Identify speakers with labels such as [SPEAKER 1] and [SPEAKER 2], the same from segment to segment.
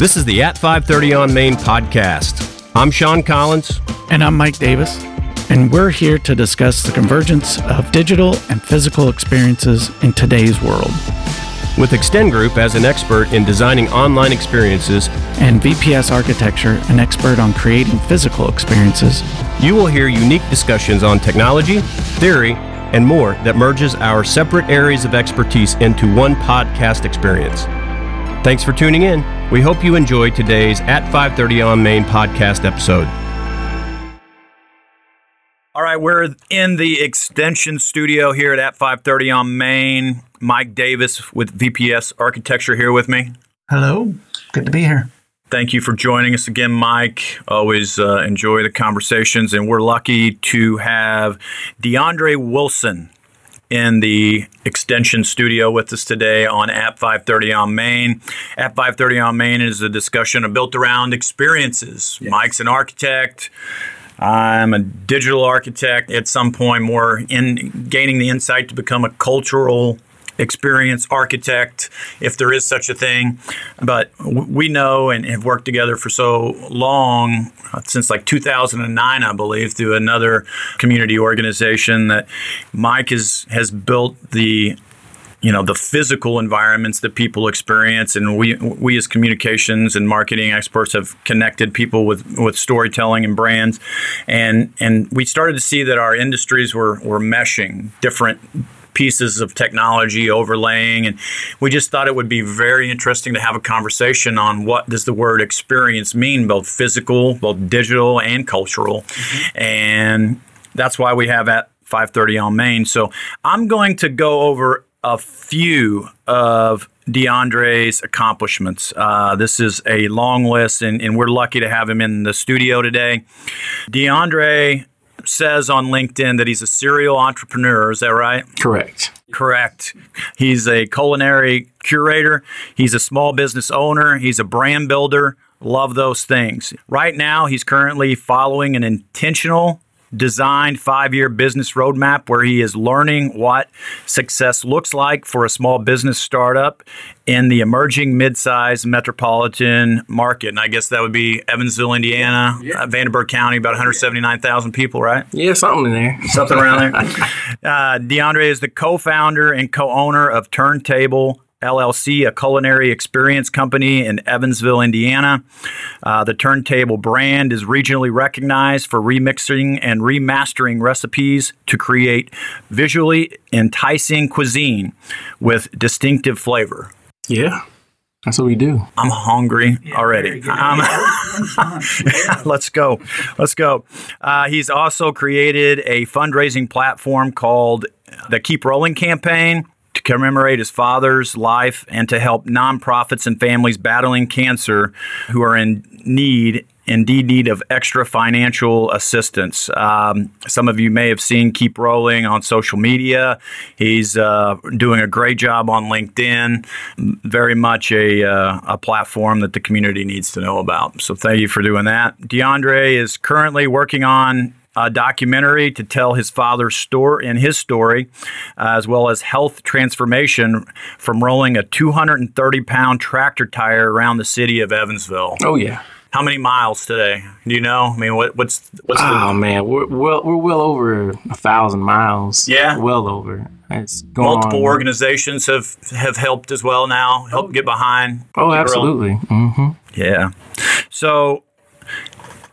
[SPEAKER 1] This is the At 530 on Main podcast. I'm Sean Collins.
[SPEAKER 2] And I'm Mike Davis. And we're here to discuss the convergence of digital and physical experiences in today's world.
[SPEAKER 1] With Extend Group as an expert in designing online experiences
[SPEAKER 2] and VPS Architecture, an expert on creating physical experiences,
[SPEAKER 1] you will hear unique discussions on technology, theory, and more that merges our separate areas of expertise into one podcast experience. Thanks for tuning in. We hope you enjoyed today's At 530 on Main podcast episode.
[SPEAKER 3] All right, we're in the extension studio here at At 530 on Main. Mike Davis with VPS Architecture here with me.
[SPEAKER 2] Hello, good to be here.
[SPEAKER 3] Thank you for joining us again, Mike. Always uh, enjoy the conversations, and we're lucky to have DeAndre Wilson in the extension studio with us today on At 530 on Main. At 530 on Main is a discussion built around experiences. Yes. Mike's an architect. I'm a digital architect at some point, more in gaining the insight to become a cultural experience architect, if there is such a thing. But we know and have worked together for so long, uh, since like 2009, I believe, through another community organization that Mike is, has built the you know the physical environments that people experience and we we as communications and marketing experts have connected people with with storytelling and brands and and we started to see that our industries were were meshing different pieces of technology overlaying and we just thought it would be very interesting to have a conversation on what does the word experience mean both physical both digital and cultural mm-hmm. and that's why we have at 530 on main so i'm going to go over a few of DeAndre's accomplishments. Uh, this is a long list, and, and, we're lucky to have him in the studio today. DeAndre says on LinkedIn that he's a serial entrepreneur. Is that right?
[SPEAKER 2] Correct.
[SPEAKER 3] Correct. He's a culinary curator. He's a small business owner. He's a brand builder. Love those things. Right now, he's currently following an intentional designed five year business roadmap where he is learning what success looks like for a small business startup in the emerging mid-sized metropolitan market. And I guess that would be Evansville, Indiana, yeah. uh, Vanderburgh County, about 179,000 people, right?
[SPEAKER 4] Yeah, something in there.
[SPEAKER 3] Something around there. uh, DeAndre is the co founder and co owner of Turntable LLC, a culinary experience company in Evansville, Indiana. Uh, the Turntable brand is regionally recognized for remixing and remastering recipes to create visually enticing cuisine with distinctive flavor.
[SPEAKER 4] Yeah. That's what we do.
[SPEAKER 3] I'm hungry yeah, already. Um, let's go. Let's go. Uh, he's also created a fundraising platform called the Keep Rolling campaign to commemorate his father's life and to help nonprofits and families battling cancer who are in need indeed need of extra financial assistance. Um, some of you may have seen Keep Rolling on social media. He's uh, doing a great job on LinkedIn, very much a, uh, a platform that the community needs to know about. So thank you for doing that. DeAndre is currently working on a documentary to tell his father's story and his story, uh, as well as health transformation from rolling a 230 pound tractor tire around the city of Evansville.
[SPEAKER 4] Oh, yeah.
[SPEAKER 3] How many miles today? Do you know? I mean, what, what's what's
[SPEAKER 4] oh the... man, we're well we're well over a thousand miles.
[SPEAKER 3] Yeah,
[SPEAKER 4] well over.
[SPEAKER 3] It's multiple on. organizations have have helped as well now. Help get behind.
[SPEAKER 4] Oh, absolutely. Mm-hmm.
[SPEAKER 3] Yeah. So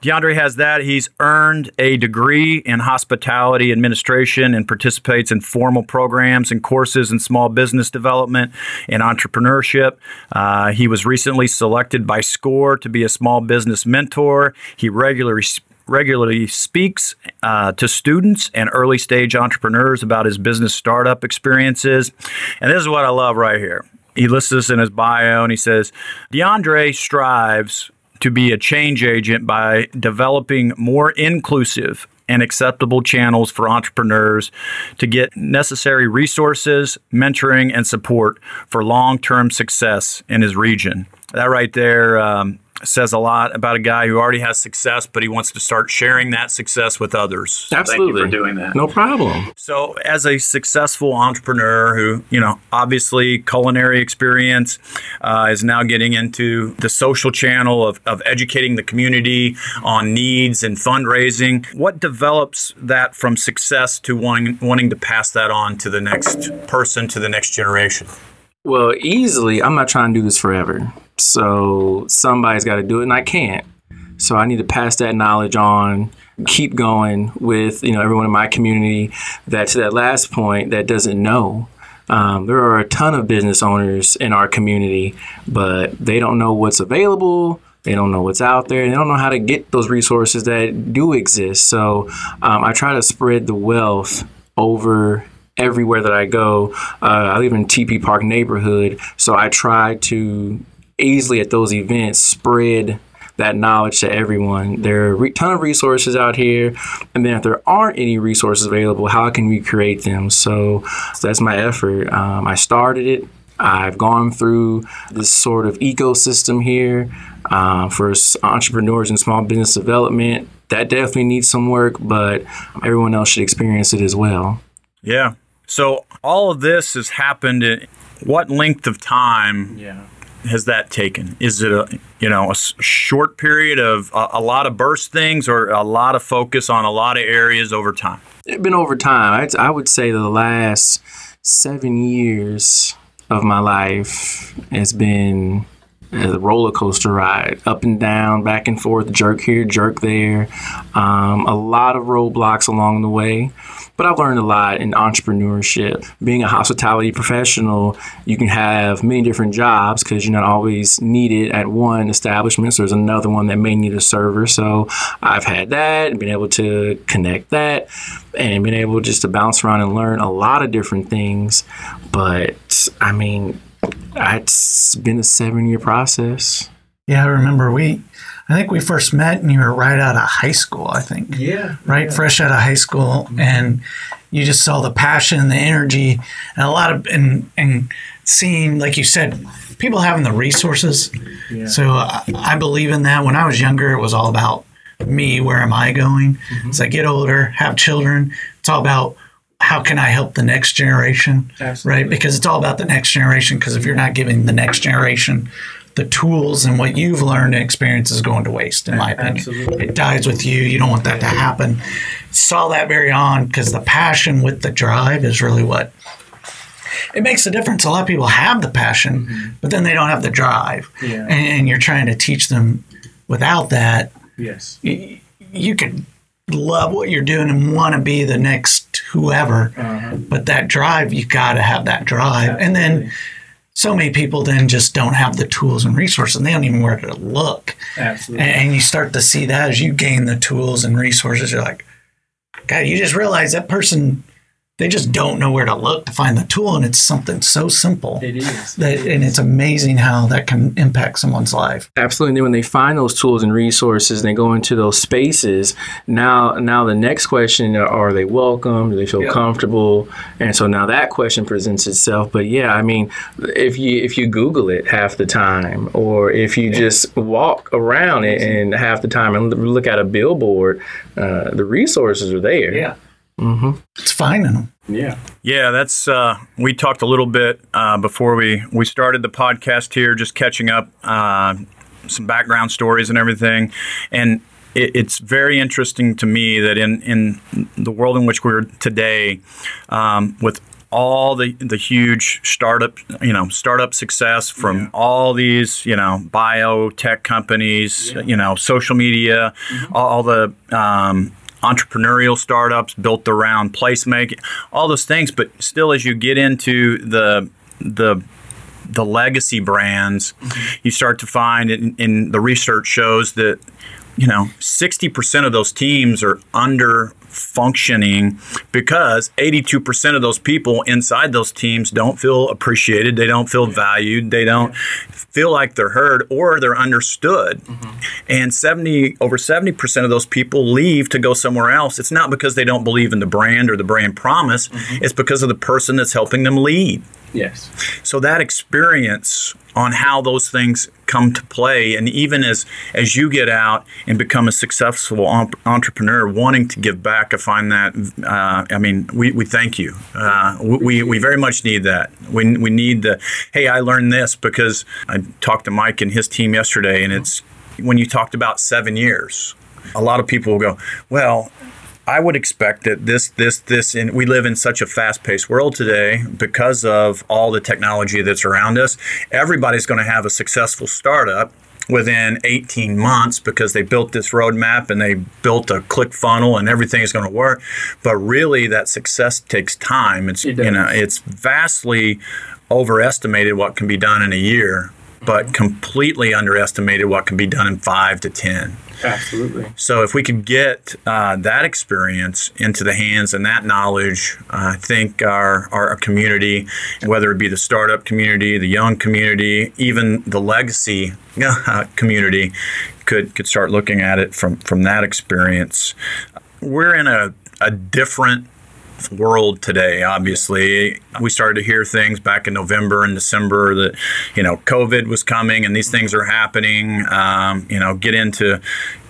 [SPEAKER 3] DeAndre has that. He's earned a degree in hospitality administration and participates in formal programs and courses in small business development and entrepreneurship. Uh, he was recently selected by SCORE to be a small business mentor. He regularly regularly speaks uh, to students and early stage entrepreneurs about his business startup experiences. And this is what I love right here. He lists this in his bio and he says, DeAndre strives to be a change agent by developing more inclusive and acceptable channels for entrepreneurs to get necessary resources, mentoring, and support for long term success in his region. That right there, um, says a lot about a guy who already has success, but he wants to start sharing that success with others.
[SPEAKER 4] Absolutely.
[SPEAKER 3] Thank you for doing that.
[SPEAKER 4] No problem.
[SPEAKER 3] So, as a successful entrepreneur who, you know, obviously culinary experience uh, is now getting into the social channel of, of educating the community on needs and fundraising, what develops that from success to wanting, wanting to pass that on to the next person, to the next generation?
[SPEAKER 4] Well, easily, I'm not trying to do this forever. So somebody's got to do it, and I can't. So I need to pass that knowledge on, keep going with you know everyone in my community. That to that last point, that doesn't know. Um, there are a ton of business owners in our community, but they don't know what's available. They don't know what's out there. They don't know how to get those resources that do exist. So um, I try to spread the wealth over everywhere that I go. Uh, I live in Tepe Park neighborhood, so I try to easily at those events spread that knowledge to everyone. There are a ton of resources out here, and then if there aren't any resources available, how can we create them? So, so that's my effort. Um, I started it. I've gone through this sort of ecosystem here uh, for entrepreneurs and small business development. That definitely needs some work, but everyone else should experience it as well.
[SPEAKER 3] Yeah. So all of this has happened in what length of time
[SPEAKER 4] Yeah.
[SPEAKER 3] Has that taken? Is it a you know a short period of a, a lot of burst things or a lot of focus on a lot of areas over time?
[SPEAKER 4] It's been over time. I'd, I would say the last seven years of my life has been a roller coaster ride, up and down, back and forth, jerk here, jerk there. Um, a lot of roadblocks along the way. But I've learned a lot in entrepreneurship. Being a hospitality professional, you can have many different jobs because you're not always needed at one establishment. So there's another one that may need a server. So I've had that and been able to connect that and been able just to bounce around and learn a lot of different things. But I mean, it's been a seven year process.
[SPEAKER 2] Yeah, I remember we, I think we first met and you were right out of high school, I think.
[SPEAKER 4] Yeah.
[SPEAKER 2] Right, fresh out of high school. Mm-hmm. And you just saw the passion, and the energy, and a lot of, and, and seeing, like you said, people having the resources. Yeah. So I, I believe in that. When I was younger, it was all about me. Where am I going? Mm-hmm. As I get older, have children, it's all about how can I help the next generation, right? Because it's all about the next generation. Because if you're not giving the next generation the tools and what you've learned and experience is going to waste, in my opinion.
[SPEAKER 4] Absolutely.
[SPEAKER 2] It dies with you. You don't want that to happen. Saw that very on because the passion with the drive is really what it makes a difference. A lot of people have the passion, mm-hmm. but then they don't have the drive.
[SPEAKER 4] Yeah.
[SPEAKER 2] And, you're trying to teach them without that,
[SPEAKER 4] Yes.
[SPEAKER 2] you, you could love what you're doing and want to be the next whoever, uh-huh. but that drive, you got to have that drive. And then so many people then just don't have the tools and resources and they don't even know where to look.
[SPEAKER 4] Absolutely.
[SPEAKER 2] And, and you start to see that as you gain the tools and resources, you're like, God, you just realize that person, they just don't know where to look to find the tool. And it's something so simple
[SPEAKER 4] It is.
[SPEAKER 2] that, and it's amazing how that can impact someone's life.
[SPEAKER 4] Absolutely. And then when they find those tools and resources, they go into those spaces. Now, now the next question: Are they welcome? Do they feel comfortable? And so now that question presents itself. But yeah, I mean, if you if you Google it half the time, or if you just walk around it and half the time and look at a billboard, uh, the resources are there.
[SPEAKER 2] It's finding them.
[SPEAKER 4] Yeah.
[SPEAKER 3] Yeah, that's uh, we talked a little bit uh, before we we started the podcast here, just catching up uh, some background stories and everything, and it, it's very interesting to me that in in the world in which we're today, um, with all the the huge startup you know startup success from all these you know biotech companies you know social media all, all the um, entrepreneurial startups built around placemaking all those things. But still as you get into the the the legacy brands mm-hmm. you start to find in, in the research shows that you know 60% of those teams are under functioning because 82% of those people inside those teams don't feel appreciated they don't feel valued they don't feel like they're heard or they're understood. Mm-hmm. And 70 over 70% of those people leave to go somewhere else. It's not because they don't believe in the brand or the brand promise. Mm-hmm. It's because of the person that's helping them lead.
[SPEAKER 4] Yes.
[SPEAKER 3] So that experience on how those things come to play, and even as as you get out and become a successful en- entrepreneur, wanting to give back, I find that. Uh, I mean, we, we thank you. Uh, we, we very much need that. We, we need the. Hey, I learned this because I talked to Mike and his team yesterday, and it's when you talked about seven years. A lot of people will go, well, I would expect that this, this, this, and we live in such a fast paced world today because of all the technology that's around us. Everybody's going to have a successful startup within 18 months because they built this roadmap and they built a click funnel and everything is going to work. But really, that success takes time. It's,
[SPEAKER 4] It
[SPEAKER 3] you know, it's vastly overestimated what can be done in a year, but completely underestimated what can be done in five to 10.
[SPEAKER 4] Absolutely.
[SPEAKER 3] So if we could get uh, that experience into the hands and that knowledge, uh, I think our, our community, whether it be the startup community, the young community, even the legacy uh, community, could could start looking at it from from that experience. We're in a, a different world today obviously. We started to hear things back in november and december that you know covid was coming and these things are happening. Um, you know get into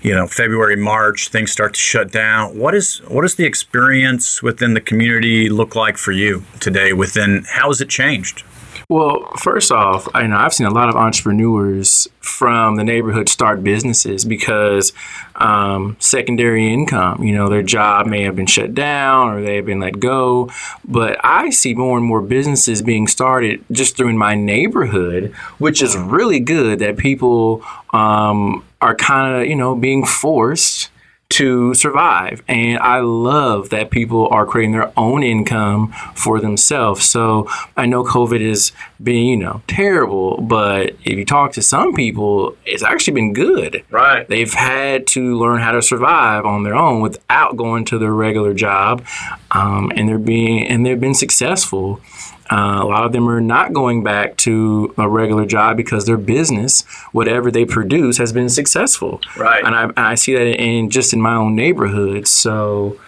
[SPEAKER 3] you know february march things start to shut down. What is what does the experience within the community look like for you today within how has it changed
[SPEAKER 4] Well, first off, I know I've seen a lot of entrepreneurs from the neighborhood start businesses because um, secondary income. You know, their job may have been shut down or they have been let go. But I see more and more businesses being started just through in my neighborhood, which is really good that people um, are kind of, you know, being forced to survive. And I love that people are creating their own income for themselves. So I know COVID has been, you know, terrible, but if you talk to some people, it's actually been good.
[SPEAKER 3] right
[SPEAKER 4] They've had to learn how to survive on their own without going to their regular job, um, and they're being and they've been successful. Uh, a lot of them are not going back to a regular job because their business, whatever they produce, has been successful.
[SPEAKER 3] Right.
[SPEAKER 4] And I, and I see that in just in my own neighborhood. So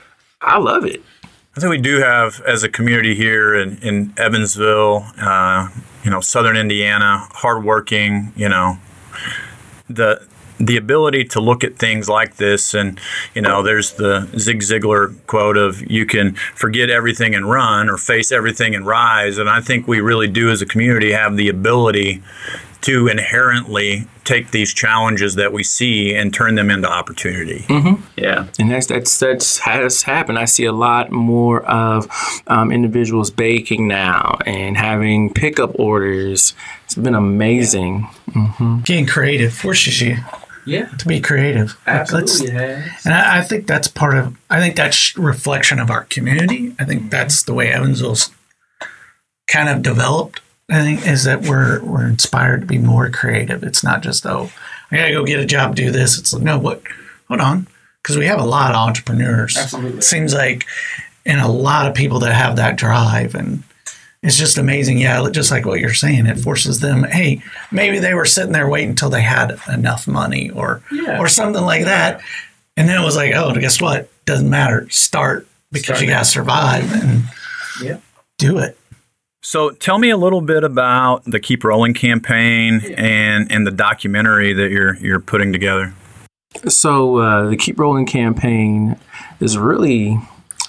[SPEAKER 4] I love it.
[SPEAKER 3] I think we do have, as a community here in, in Evansville, uh, you know, Southern Indiana, hardworking, you know, the the ability to look at things like this, and you know, there's the Zig Ziglar quote of "You can forget everything and run, or face everything and rise." And I think we really do, as a community, have the ability to inherently take these challenges that we see and turn them into opportunity. Yeah.
[SPEAKER 4] and that's that's that's has happened. I see a lot more of um, individuals baking now and having pickup orders. It's been amazing.
[SPEAKER 2] Getting creative forces you
[SPEAKER 4] Yeah,
[SPEAKER 2] to be creative. Let's- and I, I think that's part of. I think that's reflection of our community. I think that's the way Evansville's kind of developed. I think is that we're we're inspired to be more creative. It's not just oh, I gotta go get a job, do this. It's like no, what? Hold on, because we have a lot of entrepreneurs.
[SPEAKER 4] Absolutely.
[SPEAKER 2] it seems like, and a lot of people that have that drive and. It's just amazing. Yeah, just like what you're saying, it forces them. Hey, maybe they were sitting there waiting until they had enough money, or
[SPEAKER 4] Yeah.
[SPEAKER 2] or something like that, and then it was like, oh, guess what? Doesn't matter. Start because
[SPEAKER 4] Start
[SPEAKER 2] you got to survive and
[SPEAKER 4] Yeah.
[SPEAKER 2] do it.
[SPEAKER 3] So tell me a little bit about the Keep Rolling campaign and, and the documentary that you're you're putting together.
[SPEAKER 4] So uh, the Keep Rolling campaign is really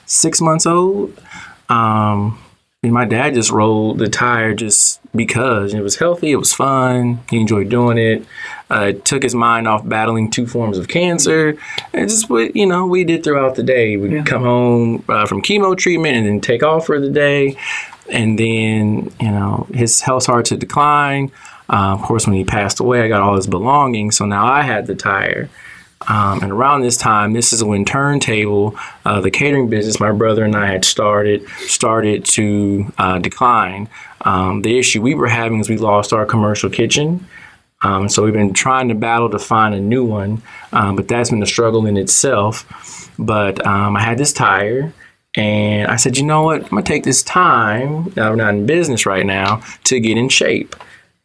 [SPEAKER 4] six months old. Um, and my dad just rolled the tire just because it was healthy, it was fun, he enjoyed doing it. Uh, it took his mind off battling two forms of cancer. And just what you know we did throughout the day. We'd
[SPEAKER 2] Yeah.
[SPEAKER 4] come home uh, from chemo treatment and then take off for the day. And then you know his health started to decline. Uh, of course, when he passed away, I got all his belongings. So now I had the tire. Um, and around this time, this is when Turntable, uh, the catering business my brother and I had started, started to uh, decline. Um, the issue we were having is we lost our commercial kitchen. Um, so we've been trying to battle to find a new one, um, but that's been a struggle in itself. But um, I had this tire, and I said, you know what? I'm gonna take this time. I'm not in business right now to get in shape.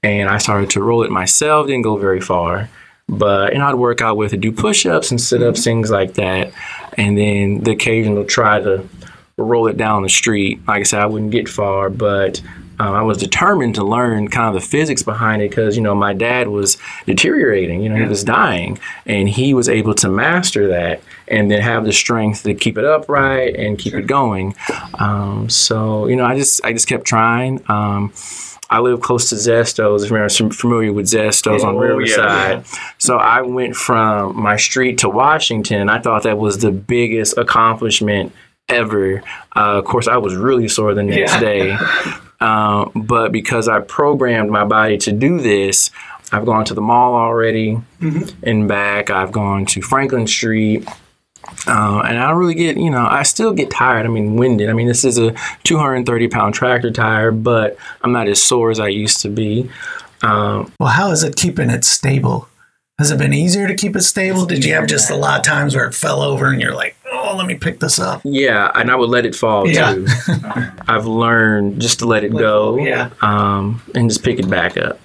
[SPEAKER 4] And I started to roll it myself. Didn't go very far, but you know I'd work out with it, do push-ups and sit-ups, things like that. And then the occasional try to roll it down the street. Like I said, I wouldn't get far, but um, I was determined to learn kind of the physics behind it because you know my dad was deteriorating, you know, he was dying, and he was able to master that and then have the strength to keep it upright and keep it going. Um, so you know, I just I just kept trying. Um, I live close to Zestos. If you're familiar with Zestos on
[SPEAKER 3] Oh,
[SPEAKER 4] Riverside,
[SPEAKER 3] yeah.
[SPEAKER 4] so I went from my street to Washington. I thought that was the biggest accomplishment ever. Uh, of course, I was really sore the next
[SPEAKER 2] Yeah.
[SPEAKER 4] day. Uh, but because I programmed my body to do this, I've gone to the mall already and back. I've gone to Franklin Street. Uh, and I don't really get, you know, I still get tired. I mean, winded. I mean, this is a 230 pound tractor tire, but I'm not as sore as I used to be. Um,
[SPEAKER 2] Well, how is it keeping it stable? Has it been easier to keep it stable? Did you have just a lot of times where it fell over and you're like, oh, let me pick this up?
[SPEAKER 4] Yeah, and I would let it fall
[SPEAKER 2] Yeah.
[SPEAKER 4] too. I've learned just to let it go,
[SPEAKER 2] yeah.
[SPEAKER 4] um, and just pick it back up.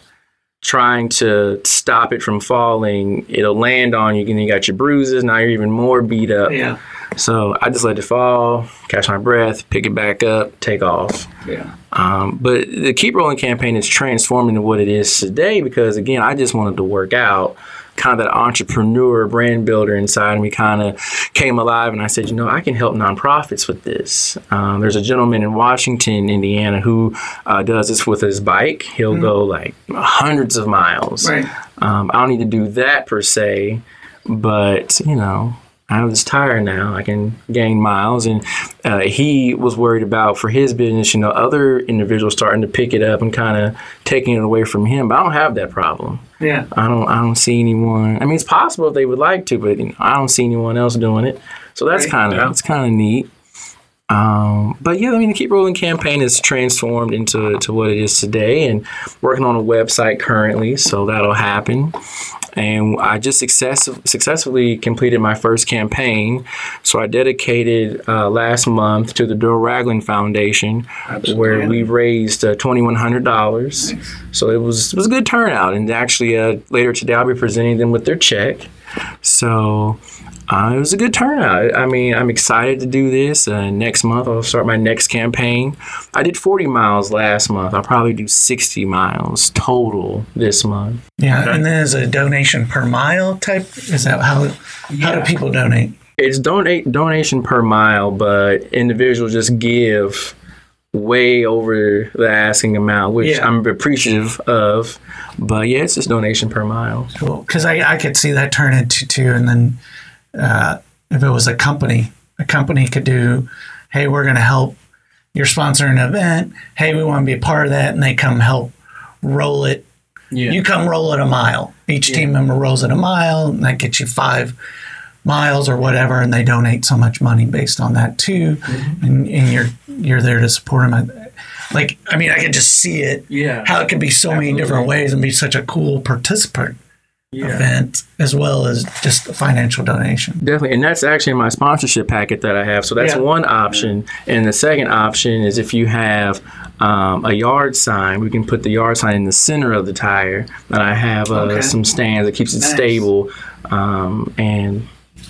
[SPEAKER 4] Trying to stop it from falling, it'll land on you, and you got your bruises. Now you're even more beat up.
[SPEAKER 2] Yeah.
[SPEAKER 4] So I just let it fall, catch my breath, pick it back up, take off.
[SPEAKER 2] Yeah.
[SPEAKER 4] Um, but the Keep Rolling campaign is transforming to what it is today because, again, I just wanted to work out. Kind of that entrepreneur, brand builder inside me kind of came alive, and I said, you know, I can help nonprofits with this. Um, there's a gentleman in Washington, Indiana, who uh, does this with his bike. He'll go like hundreds of miles.
[SPEAKER 2] Right.
[SPEAKER 4] Um, I don't need to do that per se, but you know, I have this tire now. I can gain miles, and uh, he was worried about for his business. You know, other individuals starting to pick it up and kind of taking it away from him. But I don't have that problem.
[SPEAKER 2] Yeah.
[SPEAKER 4] I don't. I don't see anyone. I mean, it's possible if they would like to, but you know, I don't see anyone else doing it. So that's
[SPEAKER 2] Right.
[SPEAKER 4] kind of
[SPEAKER 3] Yeah.
[SPEAKER 4] that's kind of neat. Um, but yeah, I mean, the Keep Rolling campaign is transformed into to what it is today, and working on a website currently, so that'll happen. And I just success- successfully completed my first campaign. So I dedicated uh, last month to the Doyle Ragland Foundation, where we raised uh, twenty one hundred dollars. So it was it was a good turnout, and actually uh, later today I'll be presenting them with their check. So uh, it was a good turnout. I mean, I'm excited to do this. Uh, next month, I'll start my next campaign. I did 40 miles last month. I'll probably do 60 miles total this month.
[SPEAKER 2] Yeah. And then is it a donation per mile type? Is that how how do people donate?
[SPEAKER 4] It's donate donation per mile, but individuals just give way over the asking amount, which
[SPEAKER 2] Yeah.
[SPEAKER 4] I'm appreciative of. But yeah, it's just donation per mile.
[SPEAKER 2] Cool, because I, I could see that turn into two. And then uh, if it was a company, a company could do, hey, we're going to help. You're sponsoring an event. Hey, we want to be a part of that. And they come help roll it.
[SPEAKER 4] Yeah.
[SPEAKER 2] You come roll it a mile. Each team member rolls it a mile, and that gets you five miles or whatever. And they donate so much money based on that too. Mm-hmm. And, and you're you're there to support them. Like, I mean, I can just see it.
[SPEAKER 4] Yeah.
[SPEAKER 2] How it could be so many different ways and be such a cool participant event as well as just a financial donation.
[SPEAKER 4] Definitely, and that's actually my sponsorship packet that I have. So that's
[SPEAKER 2] Yeah.
[SPEAKER 4] one option, and the second option is if you have um, a yard sign, we can put the yard sign in the center of the tire, and I have uh,
[SPEAKER 2] Okay.
[SPEAKER 4] some stands that keeps it
[SPEAKER 2] Nice.
[SPEAKER 4] stable, um, and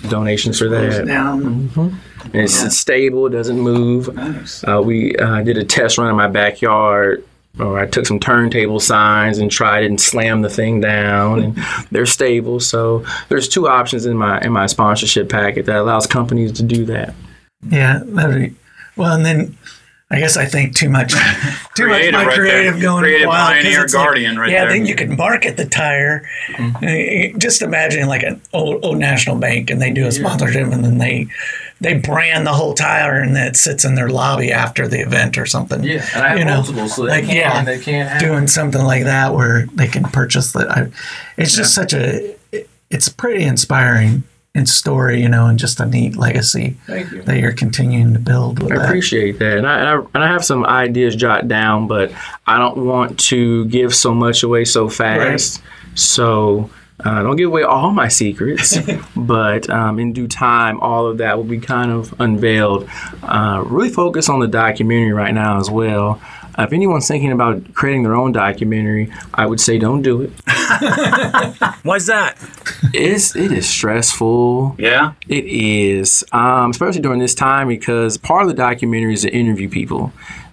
[SPEAKER 4] donations for that. And it's, it's stable; it doesn't move.
[SPEAKER 2] Nice.
[SPEAKER 4] Uh, we uh, did a test run in my backyard. Or I took some turntable signs and tried and slammed the thing down, and they're stable. So there's two options in my in my sponsorship packet that allows companies to do that.
[SPEAKER 2] Yeah. Well, and then I guess I think too much, too
[SPEAKER 3] Creative
[SPEAKER 2] much my
[SPEAKER 3] right there.
[SPEAKER 2] creative going
[SPEAKER 3] Creative
[SPEAKER 2] wild.
[SPEAKER 3] pioneer
[SPEAKER 2] it's like-
[SPEAKER 3] right
[SPEAKER 2] yeah,
[SPEAKER 3] there.
[SPEAKER 2] then you could market the tire. Uh, Just imagine like an old, old national bank, and they do a sponsorship, and then they they brand the whole tire, and then it sits in their lobby after the event or something.
[SPEAKER 4] and I have
[SPEAKER 2] You know,
[SPEAKER 4] multiple, so they
[SPEAKER 2] like,
[SPEAKER 4] can,
[SPEAKER 2] yeah,
[SPEAKER 4] they can't have.
[SPEAKER 2] doing something like that where they can purchase that. It's just such a, it- it's pretty inspiring in story, you know, and just a neat legacy
[SPEAKER 4] Thank you.
[SPEAKER 2] that you're continuing to build with
[SPEAKER 4] I
[SPEAKER 2] that.
[SPEAKER 4] appreciate that, and I, and I and I have some ideas jot down, but I don't want to give so much away so fast. So uh, don't give away all my secrets, but um, in due time, all of that will be kind of unveiled. Uh, really focus on the documentary right now as well. If anyone's thinking about creating their own documentary, I would say don't do it.
[SPEAKER 3] Why's that?
[SPEAKER 4] It's it is stressful.
[SPEAKER 3] Yeah.
[SPEAKER 4] It is, um, especially during this time, because part of the documentary is to interview people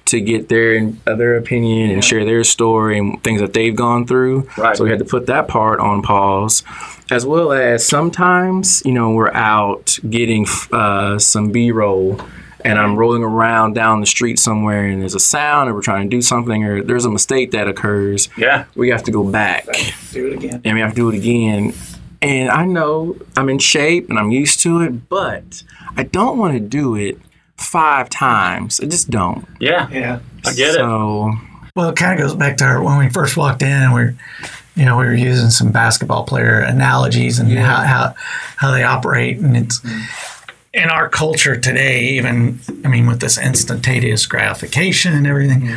[SPEAKER 4] to get their their opinion and share their story and things that they've gone through.
[SPEAKER 3] Right.
[SPEAKER 4] So we had to put that part on pause, as well as sometimes you know we're out getting uh, some B roll. And I'm rolling around down the street somewhere, and there's a sound, or we're trying to do something, or there's a mistake that occurs.
[SPEAKER 3] Yeah.
[SPEAKER 4] We have to go back
[SPEAKER 2] Do it again.
[SPEAKER 4] and we have to do it again. And I know I'm in shape and I'm used to it, but I don't want to do it five times. I just don't.
[SPEAKER 3] Yeah.
[SPEAKER 2] Yeah.
[SPEAKER 3] I get it.
[SPEAKER 4] so,
[SPEAKER 2] Well, it kind of goes back to our, when we first walked in and we're, you know, we were using some basketball player analogies and how, how, how they operate. And it's mm. In our culture today, even, I mean, with this instantaneous gratification and everything,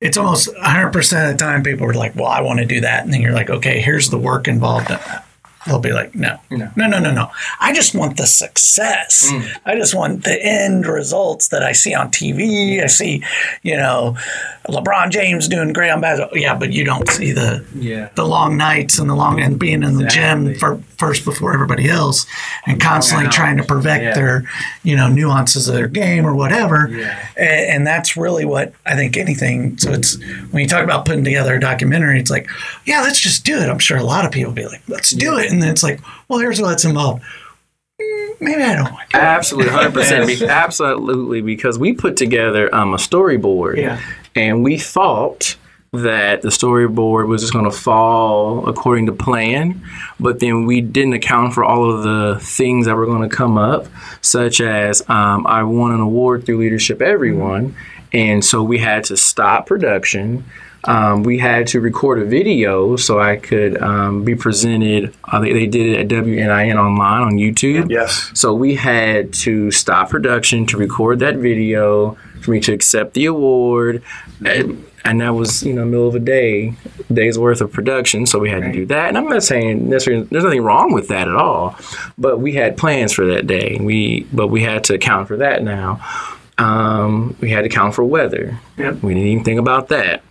[SPEAKER 2] it's almost 100% of the time people are like, well, I want to do that. And then you're like, okay, here's the work involved. in that. They'll be like, no, no, no, no, no. I just want the success. Mm. I just want the end results that I see on TV. I see, you know, LeBron James doing great on basketball. Yeah, but you don't see the
[SPEAKER 4] yeah.
[SPEAKER 2] the long nights and the long and being in the
[SPEAKER 4] Exactly.
[SPEAKER 2] gym for, first before everybody else and constantly
[SPEAKER 4] hours.
[SPEAKER 2] trying to perfect
[SPEAKER 4] Yeah.
[SPEAKER 2] their you know nuances of their game or whatever
[SPEAKER 4] Yeah.
[SPEAKER 2] and, and that's really what i think anything so it's when you talk about putting together a documentary it's like yeah let's just do it i'm sure a lot of people be like let's do it and then it's like well here's what's involved Mm, maybe i don't want to
[SPEAKER 4] Absolutely, 100%. Be- absolutely, because we put together um, a storyboard.
[SPEAKER 2] Yeah.
[SPEAKER 4] And we thought that the storyboard was just going to fall according to plan, but then we didn't account for all of the things that were going to come up, such as um, I won an award through Leadership Everyone, and so we had to stop production. Um, we had to record a video so I could um, be presented. Uh, they, they did it at WNIN online on YouTube.
[SPEAKER 3] Yes.
[SPEAKER 4] So we had to stop production to record that video for me to accept the award. And, and that was, you know, middle of a day, days worth of production. So we had to do that. And I'm not saying necessarily there's nothing wrong with that at all, but we had plans for that day. We, but we had to account for that now. Um, we had to account for weather.
[SPEAKER 2] Yep.
[SPEAKER 4] We didn't even think about that.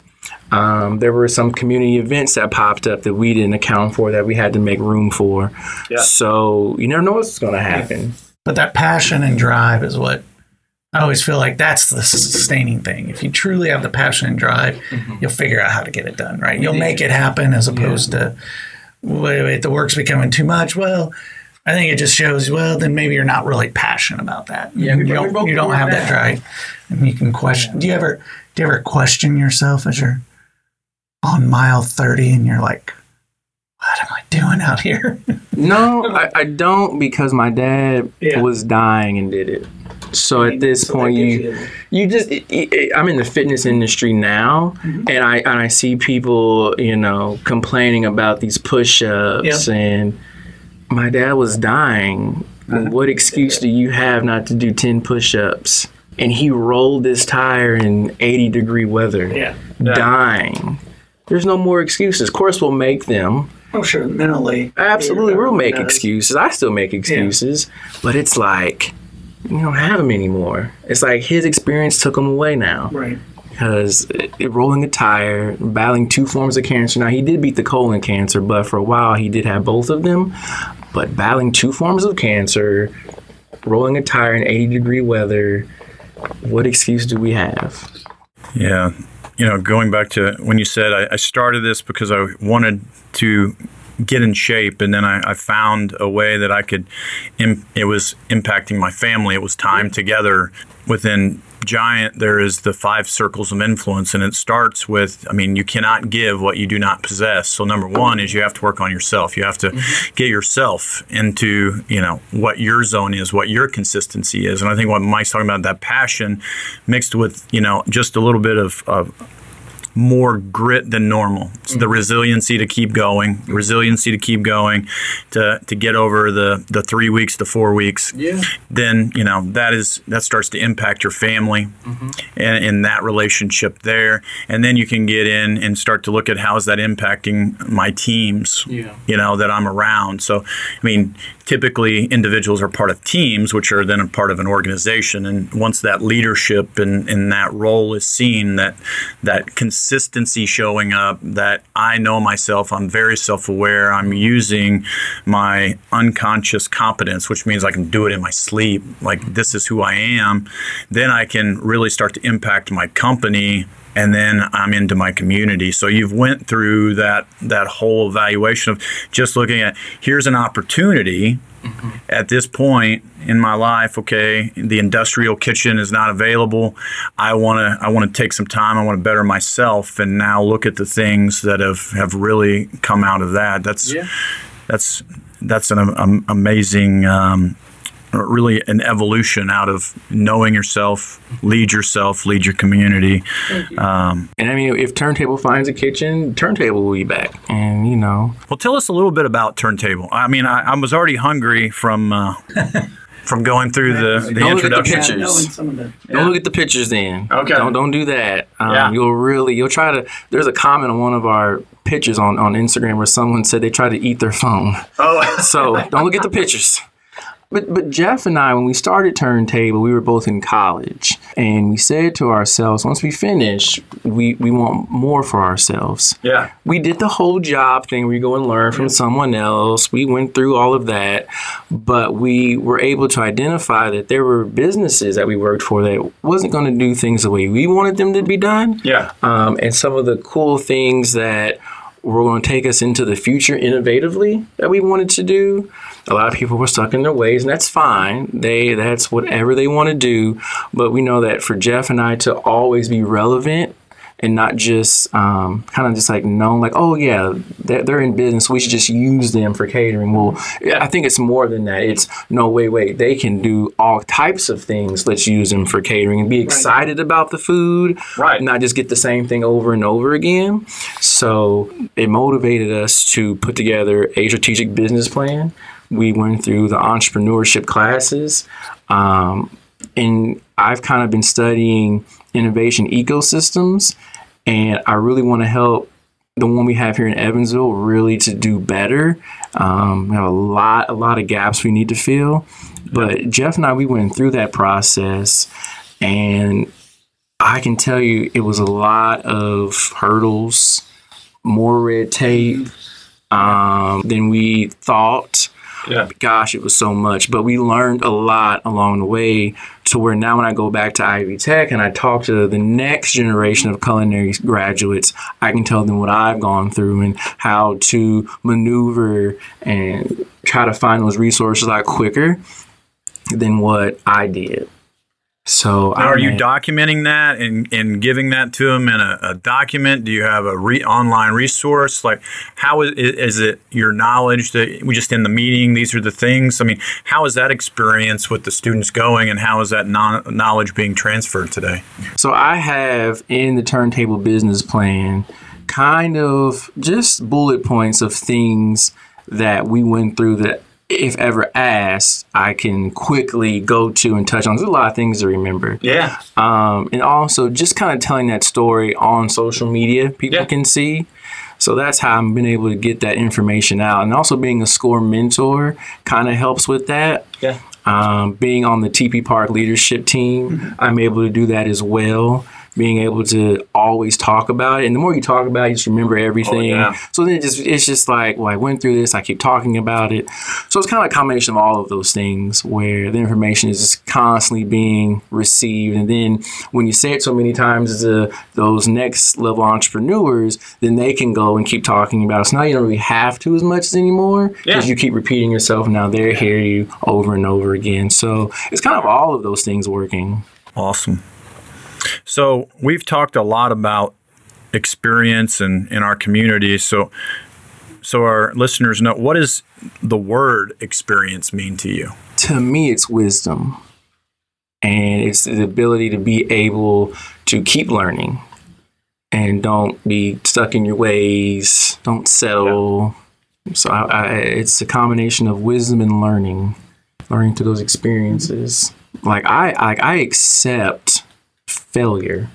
[SPEAKER 4] Um, there were some community events that popped up that we didn't account for that we had to make room for.
[SPEAKER 3] Yeah.
[SPEAKER 4] So you never know what's going to happen.
[SPEAKER 2] but that passion and drive is what I always feel like that's the sustaining thing. If you truly have the passion and drive, you'll figure out how to get it done, right? You'll make it happen as opposed to wait, wait, the work's becoming too much. Well, I think it just shows, well, then maybe you're not really passionate about that.
[SPEAKER 4] Yeah,
[SPEAKER 2] you
[SPEAKER 4] we- we
[SPEAKER 2] don't, you don't have that
[SPEAKER 4] that.
[SPEAKER 2] drive. And you can question. Do you ever, do you ever question yourself as you're on mile 30 and you're like, what am I doing out here?
[SPEAKER 4] No, I, I don't because my dad
[SPEAKER 2] Yeah.
[SPEAKER 4] was dying and did it. So at this
[SPEAKER 2] So
[SPEAKER 4] point,
[SPEAKER 2] gives
[SPEAKER 4] you you just it, it, I'm in the fitness industry now,
[SPEAKER 2] Mm-hmm.
[SPEAKER 4] and I and I see people you know complaining about these push-ups,
[SPEAKER 2] Yep.
[SPEAKER 4] and my dad was dying.
[SPEAKER 2] Uh-huh.
[SPEAKER 4] What excuse do you have not to do ten push-ups? And he rolled this tire in 80 degree weather,
[SPEAKER 2] Yeah.
[SPEAKER 4] dying. There's no more excuses. Of course, we'll make them.
[SPEAKER 2] I'm sure mentally.
[SPEAKER 4] Absolutely, we'll make
[SPEAKER 2] does.
[SPEAKER 4] excuses. I still make excuses, but it's like you don't have them anymore. It's like his experience took him away now
[SPEAKER 2] Right.
[SPEAKER 4] because it, it- rolling a tire, battling two forms of cancer. Now he did beat the colon cancer, but for a while he did have both of them. But battling two forms of cancer, rolling a tire in 80 degree weather, what excuse do we have?
[SPEAKER 3] Yeah. You know, going back to when you said I, I started this because I wanted to get in shape, and then I, I found a way that I could. Im- it was impacting my family. It was time together within Giant. There is the five circles of influence, and it starts with. I mean, you cannot give what you do not possess. So number one is you have to work on yourself. You have to mm-hmm. get yourself into you know what your zone is, what your consistency is, and I think what Mike's talking about that passion mixed with you know just a little bit of, of more grit than normal. It's the mm-hmm. resiliency to keep going, resiliency to keep going, to to get over the the three weeks to four weeks.
[SPEAKER 4] Yeah.
[SPEAKER 3] Then you know that is that starts to impact your family mm-hmm. and in that relationship there, and then you can get in and start to look at how is that impacting my teams.
[SPEAKER 4] Yeah.
[SPEAKER 3] You know that I'm around. So I mean, typically individuals are part of teams, which are then a part of an organization. And once that leadership and, and that role is seen, that that consistency showing up, that I know myself, I'm very self-aware, I'm using my unconscious competence, which means I can do it in my sleep. Like this is who I am. Then I can really start to impact my company and then I'm into my community. So you've went through that that whole evaluation of just looking at here's an opportunity mm-hmm. at this point in my life. Okay, the industrial kitchen is not available. I want to I want to take some time. I want to better myself, and now look at the things that have have really come out of that. That's yeah. that's that's an um, amazing um, really an evolution out of knowing yourself, lead yourself, lead your community.
[SPEAKER 4] You. Um, and I mean, if Turntable finds a kitchen, Turntable will be back. And, you know.
[SPEAKER 3] Well, tell us a little bit about Turntable. I mean, I, I was already hungry from. Uh, from going through the, the
[SPEAKER 4] don't
[SPEAKER 3] introduction.
[SPEAKER 4] Look at the pictures. The, yeah. Don't look at the pictures then.
[SPEAKER 3] Okay.
[SPEAKER 4] Don't don't do that. Um, yeah. You'll really you'll try to. There's a comment on one of our pictures on on Instagram where someone said they tried to eat their phone.
[SPEAKER 3] Oh.
[SPEAKER 4] so don't look at the pictures. But but Jeff and I, when we started Turntable, we were both in college, and we said to ourselves, once we finish, we we want more for ourselves.
[SPEAKER 3] Yeah.
[SPEAKER 4] We did the whole job thing. We go and learn from someone else. We went through all of that, but we were able to identify that there were businesses that we worked for that wasn't going to do things the way we wanted them to be done.
[SPEAKER 3] Yeah.
[SPEAKER 4] Um, and some of the cool things that were going to take us into the future innovatively that we wanted to do a lot of people were stuck in their ways, and that's fine. They that's whatever they want to do. But we know that for Jeff and I to always be relevant and not just um, kind of just like known like oh yeah they're, they're, in business we should just use them for catering well i think it's more than that it's no wait wait they can do all types of things let's use them for catering and be excited right. about the food
[SPEAKER 3] right
[SPEAKER 4] not just get the same thing over and over again so it motivated us to put together a strategic business plan we went through the entrepreneurship classes. Um, and I've kind of been studying innovation ecosystems, and I really want to help the one we have here in Evansville really to do better. Um, we have a lot, a lot of gaps we need to fill. But Jeff and I, we went through that process, and I can tell you it was a lot of hurdles, more red tape um, than we thought.
[SPEAKER 3] Yeah.
[SPEAKER 4] Gosh, it was so much. But we learned a lot along the way to where now when I go back to Ivy Tech and I talk to the next generation of culinary graduates, I can tell them what I've gone through and how to maneuver and try to find those resources a lot quicker than what I did. So,
[SPEAKER 3] are you documenting that and, and giving that to them in a, a document? Do you have a re- online resource? Like, how is, is it your knowledge that we just in the meeting? These are the things. I mean, how is that experience with the students going, and how is that non- knowledge being transferred today?
[SPEAKER 4] So, I have in the turntable business plan kind of just bullet points of things that we went through that if ever asked, I can quickly go to and touch on. There's a lot of things to remember.
[SPEAKER 3] Yeah.
[SPEAKER 4] Um, and also just kind of telling that story on social media, people yeah. can see. So that's how I've been able to get that information out. And also being a score mentor kind of helps with that.
[SPEAKER 3] Yeah.
[SPEAKER 4] Um, being on the Tepe Park leadership team, mm-hmm. I'm able to do that as well being able to always talk about it. And the more you talk about it, you just remember oh, everything. Oh, yeah. So then it just it's just like, well, I went through this, I keep talking about it. So it's kind of a combination of all of those things where the information is just constantly being received. And then when you say it so many times to those next level entrepreneurs, then they can go and keep talking about it. So now you don't really have to as much anymore because yeah. you keep repeating yourself. Now they hear you over and over again. So it's kind of all of those things working.
[SPEAKER 3] Awesome. So we've talked a lot about experience and in, our community. So so our listeners know what does the word experience mean to you?
[SPEAKER 4] To me, it's wisdom, and it's the ability to be able to keep learning and don't be stuck in your ways. Don't settle. Yeah. So I, I, it's a combination of wisdom and learning, learning through those experiences. Like I, like I accept failure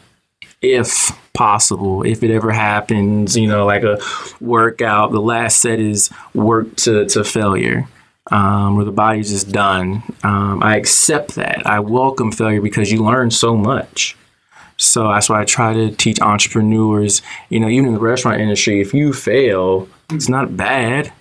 [SPEAKER 4] if possible if it ever happens you know like a workout the last set is work to, to failure um, or the body's just done. Um, I accept that. I welcome failure because you learn so much. So that's why I try to teach entrepreneurs, you know, even in the restaurant industry, if you fail, it's not bad.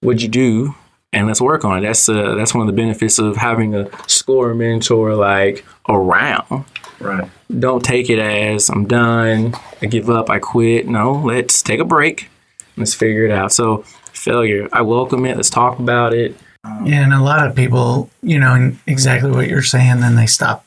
[SPEAKER 4] What'd you do? And let's work on it. That's uh, that's one of the benefits of having a score mentor like around.
[SPEAKER 3] Right.
[SPEAKER 4] Don't take it as I'm done, I give up, I quit. No, let's take a break. Let's figure it out. So failure, I welcome it. Let's talk about it.
[SPEAKER 2] Yeah, and a lot of people, you know, exactly what you're saying, then they stop.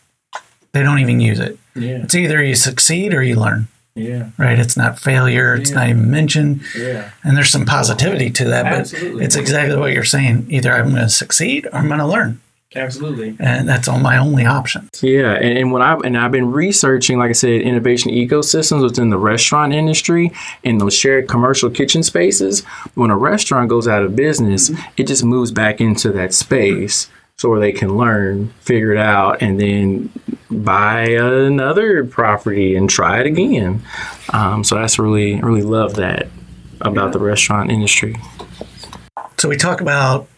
[SPEAKER 2] They don't even use it.
[SPEAKER 4] Yeah,
[SPEAKER 2] It's either you succeed or you learn,
[SPEAKER 4] yeah,
[SPEAKER 2] right? It's not failure. It's not even mentioned.
[SPEAKER 4] yeah.
[SPEAKER 2] And there's some positivity to that, but
[SPEAKER 4] Absolutely.
[SPEAKER 2] it's exactly what you're saying. Either I'm going to succeed or I'm going to learn.
[SPEAKER 4] Absolutely.
[SPEAKER 2] And that's all my only options.
[SPEAKER 4] Yeah, and, and when I and I've been researching, like I said, innovation ecosystems within the restaurant industry and those shared commercial kitchen spaces. When a restaurant goes out of business, it just moves back into that space so where they can learn, figure it out, and then buy another property and try it again. Um, so that's really really love that about the restaurant industry.
[SPEAKER 2] So we talk about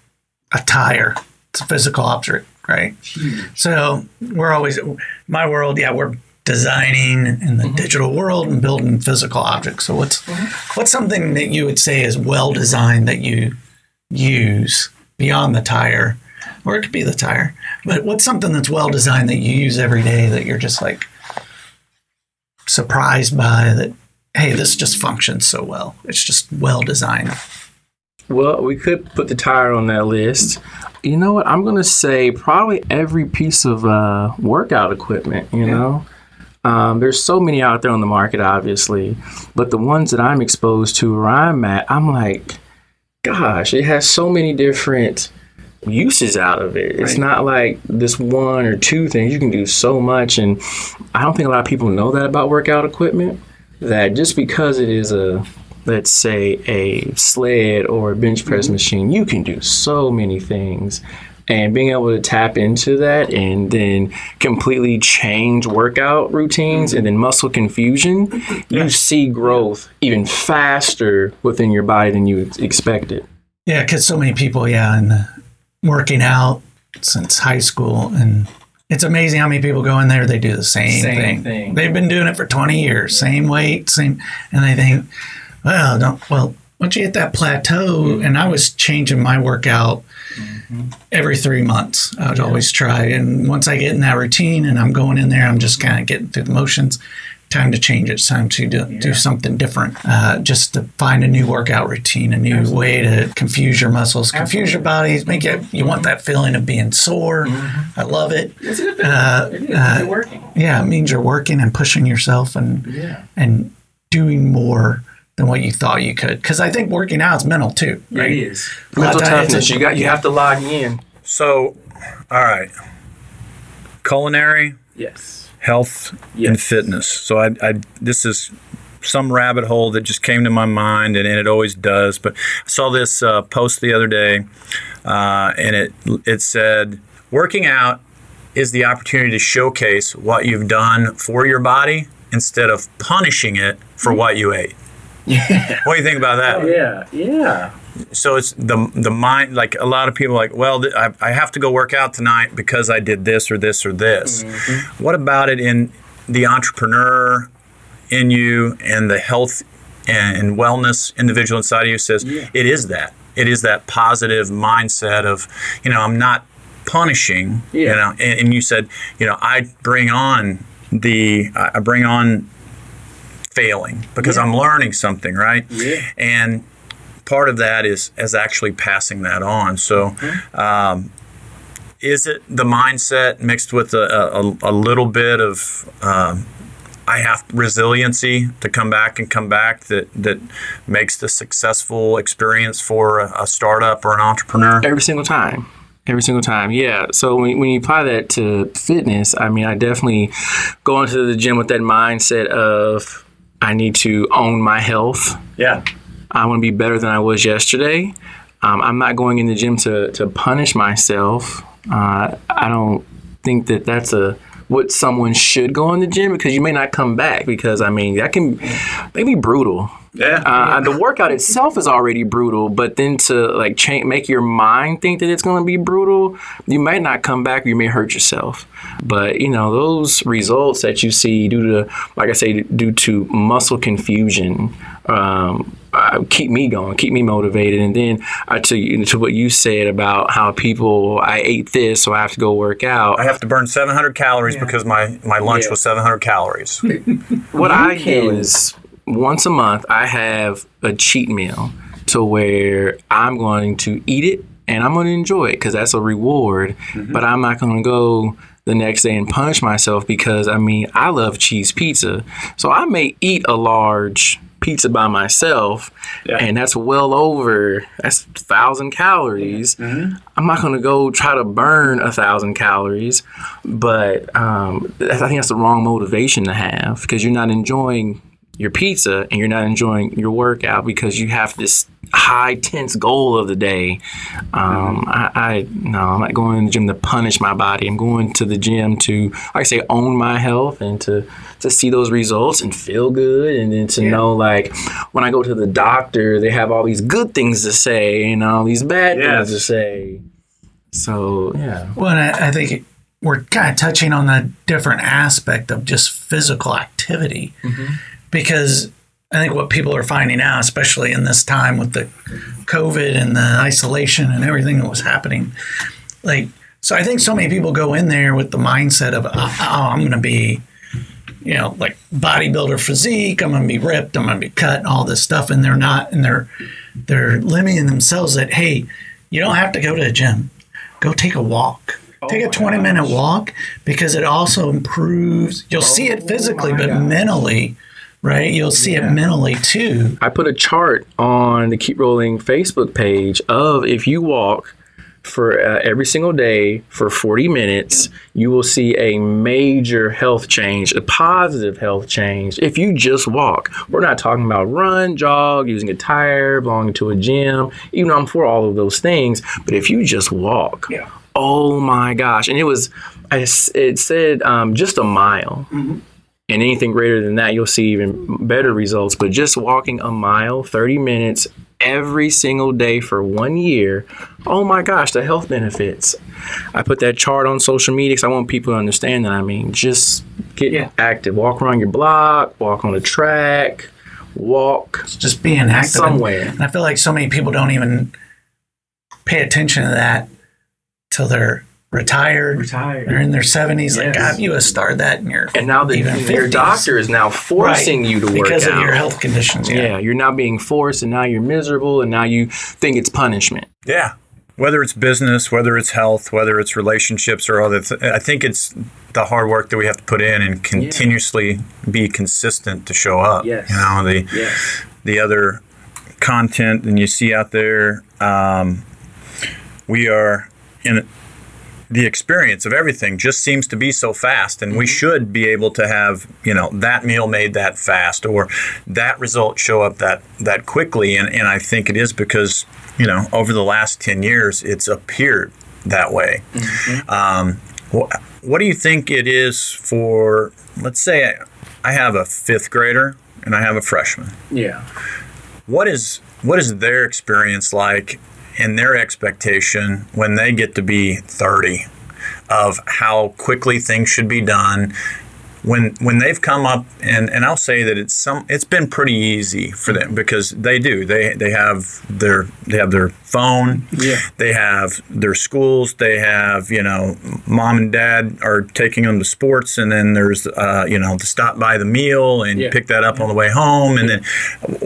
[SPEAKER 2] a tire. It's a physical object, right? Hmm. So we're always my world. Yeah, we're designing in the mm-hmm. digital world and building physical objects. So what's mm-hmm. what's something that you would say is well designed that you use beyond the tire, or it could be the tire. But what's something that's well designed that you use every day that you're just like surprised by that? Hey, this just functions so well. It's just well designed.
[SPEAKER 4] Well, we could put the tire on that list. You know what? I'm going to say probably every piece of uh, workout equipment, you know? Um, there's so many out there on the market, obviously, but the ones that I'm exposed to where I'm at, I'm like, gosh, it has so many different uses out of it. It's
[SPEAKER 2] Right.
[SPEAKER 4] not like this one or two things. You can do so much. And I don't think a lot of people know that about workout equipment, that just because it is a, let's say, a sled or a bench press mm-hmm. machine, you can do so many things. And being able to tap into that and then completely change workout routines and mm-hmm. then muscle confusion, you see growth even faster within your body than you expected.
[SPEAKER 2] Yeah, because so many people, yeah, and working out since high school, and it's amazing how many people go in there. They do the same,
[SPEAKER 4] Same
[SPEAKER 2] thing.
[SPEAKER 4] thing.
[SPEAKER 2] They've been doing it for twenty years, same weight, same, and they think, well, don't well. Once you hit that plateau, and I was changing my workout every three months. I would always try, and once I get in that routine, and I'm going in there, I'm just kind of getting through the motions. Time to change it. It's time to do, do something different. Uh, just to find a new workout routine, a new way to confuse your muscles, confuse your bodies, make it. You want that feeling of being sore. I love it. Uh, uh,
[SPEAKER 4] working.
[SPEAKER 2] yeah, it means you're working and pushing yourself and
[SPEAKER 4] Yeah.
[SPEAKER 2] and doing more than what you thought you could. Because I think working out is mental too, right?
[SPEAKER 4] It is. Mental
[SPEAKER 2] of
[SPEAKER 4] toughness. You got you have to log in.
[SPEAKER 3] So, all right. Culinary,
[SPEAKER 4] Yes.
[SPEAKER 3] health, and fitness. So, I, I this is some rabbit hole that just came to my mind, and, and it always does. But I saw this uh, post the other day, uh, and it it said, "Working out is the opportunity to showcase what you've done for your body instead of punishing it for what you ate." Yeah. What do you think about that?
[SPEAKER 4] Oh, yeah. Yeah.
[SPEAKER 3] so it's the the mind like a lot of people are like well th- I, I have to go work out tonight because i did this or this or this mm-hmm. what about it in the entrepreneur in you and the health and, wellness individual inside of you says it is that it is that positive mindset of you know i'm not punishing
[SPEAKER 4] Yeah.
[SPEAKER 3] you know and, and you said you know i bring on the I bring on failing because i'm learning something right
[SPEAKER 4] Yeah.
[SPEAKER 3] and part of that is is actually passing that on. So, um, is it the mindset mixed with a, a, a little bit of um, I have resiliency to come back and come back that that makes the successful experience for a, a startup or an entrepreneur?
[SPEAKER 4] Every single time. Every single time, yeah. So when, when you apply that to fitness, I mean, I definitely go into the gym with that mindset of I need to own my health.
[SPEAKER 3] Yeah,
[SPEAKER 4] I want to be better than I was yesterday. Um, I'm not going in the gym to, to punish myself. Uh, I don't think that that's a what someone should go in the gym because you may not come back because I mean that can they be brutal.
[SPEAKER 3] Yeah.
[SPEAKER 4] Uh, the workout itself is already brutal, but then to like change, make your mind think that it's going to be brutal, you might not come back. You may hurt yourself. But you know those results that you see due to, like I say, due to muscle confusion, um, uh, keep me going, keep me motivated. And then uh, to to what you said about how people, I ate this, so I have to go work out.
[SPEAKER 3] I have to burn 700 calories because my, my lunch
[SPEAKER 4] Yeah.
[SPEAKER 3] was 700 calories.
[SPEAKER 4] What I do is once a month I have a cheat meal to where I'm going to eat it and I'm going to enjoy it because that's a reward. But I'm not going to go the next day and punish myself because I mean I love cheese pizza, so I may eat a large pizza by myself and that's well over that's a thousand calories. I'm not going to go try to burn a thousand calories but um, i think that's the wrong motivation to have because you're not enjoying your pizza and you're not enjoying your workout because you have this high tense goal of the day. Um, I, I no, I'm not going to the gym to punish my body. I'm going to the gym to, like I say, own my health and to to see those results and feel good, and then to know like when I go to the doctor, they have all these good things to say and all these bad things to say. So yeah,
[SPEAKER 2] Well, I, I think we're kind of touching on the different aspect of just physical activity because I think what people are finding out, especially in this time with the COVID and the isolation and everything that was happening, like, so I think so many people go in there with the mindset of, uh, uh, oh, I'm going to be, you know, like bodybuilder physique. I'm going to be ripped. I'm going to be cut and all this stuff. And they're not, and they're, they're limiting themselves that, hey, you don't have to go to a gym. Go take a walk. Take a 20 minute walk because it also improves. You'll see it physically, but mentally, right? You'll see it mentally too.
[SPEAKER 4] I put a chart on the Keep Rolling Facebook page of if you walk for uh, every single day for 40 minutes, you will see a major health change, a positive health change. If you just walk, we're not talking about run, jog, using a tire, belonging to a gym, even though I'm for all of those things. But if you just walk,
[SPEAKER 2] Yeah.
[SPEAKER 4] oh my gosh. And it was, I s- it said um, just a mile and anything greater than that you'll see even better results but just walking a mile 30 minutes every single day for one year oh my gosh the health benefits i put that chart on social media because i want people to understand that i mean just get
[SPEAKER 2] Yeah.
[SPEAKER 4] active walk around your block walk on the track walk
[SPEAKER 2] Just being active.
[SPEAKER 4] somewhere
[SPEAKER 2] And I feel like so many people don't even pay attention to that till they're retired.
[SPEAKER 5] Retired.
[SPEAKER 2] They're in their 70s. Like,
[SPEAKER 5] Yes.
[SPEAKER 2] God, you would start that in your
[SPEAKER 4] and now the,
[SPEAKER 2] even
[SPEAKER 4] your
[SPEAKER 2] 50s.
[SPEAKER 4] doctor is now forcing you to work
[SPEAKER 2] because
[SPEAKER 4] out
[SPEAKER 2] of your health conditions.
[SPEAKER 4] yeah you're now being forced and now you're miserable and now you think it's punishment
[SPEAKER 3] Yeah. Whether it's business, whether it's health, whether it's relationships or other, th- I think it's the hard work that we have to put in and continuously be consistent to show up.
[SPEAKER 5] Yes.
[SPEAKER 3] You know the
[SPEAKER 5] Yes.
[SPEAKER 3] the other content and you see out there. Um, we are in the experience of everything just seems to be so fast and we should be able to have you know that meal made that fast or that result show up that that quickly. And, and i think it is because you know over the last 10 years it's appeared that way. Um, wh- what do you think it is for let's say I, I have a fifth grader and i have a freshman.
[SPEAKER 5] Yeah.
[SPEAKER 3] what is what is their experience like and their expectation when they get to be 30 of how quickly things should be done when when they've come up and, and I'll say that it's some it's been pretty easy for them because they do they they have their they have their phone
[SPEAKER 5] Yeah.
[SPEAKER 3] they have their schools they have you know mom and dad are taking them to sports and then there's uh, you know to stop by the meal and
[SPEAKER 5] Yeah.
[SPEAKER 3] pick that up on the way home and then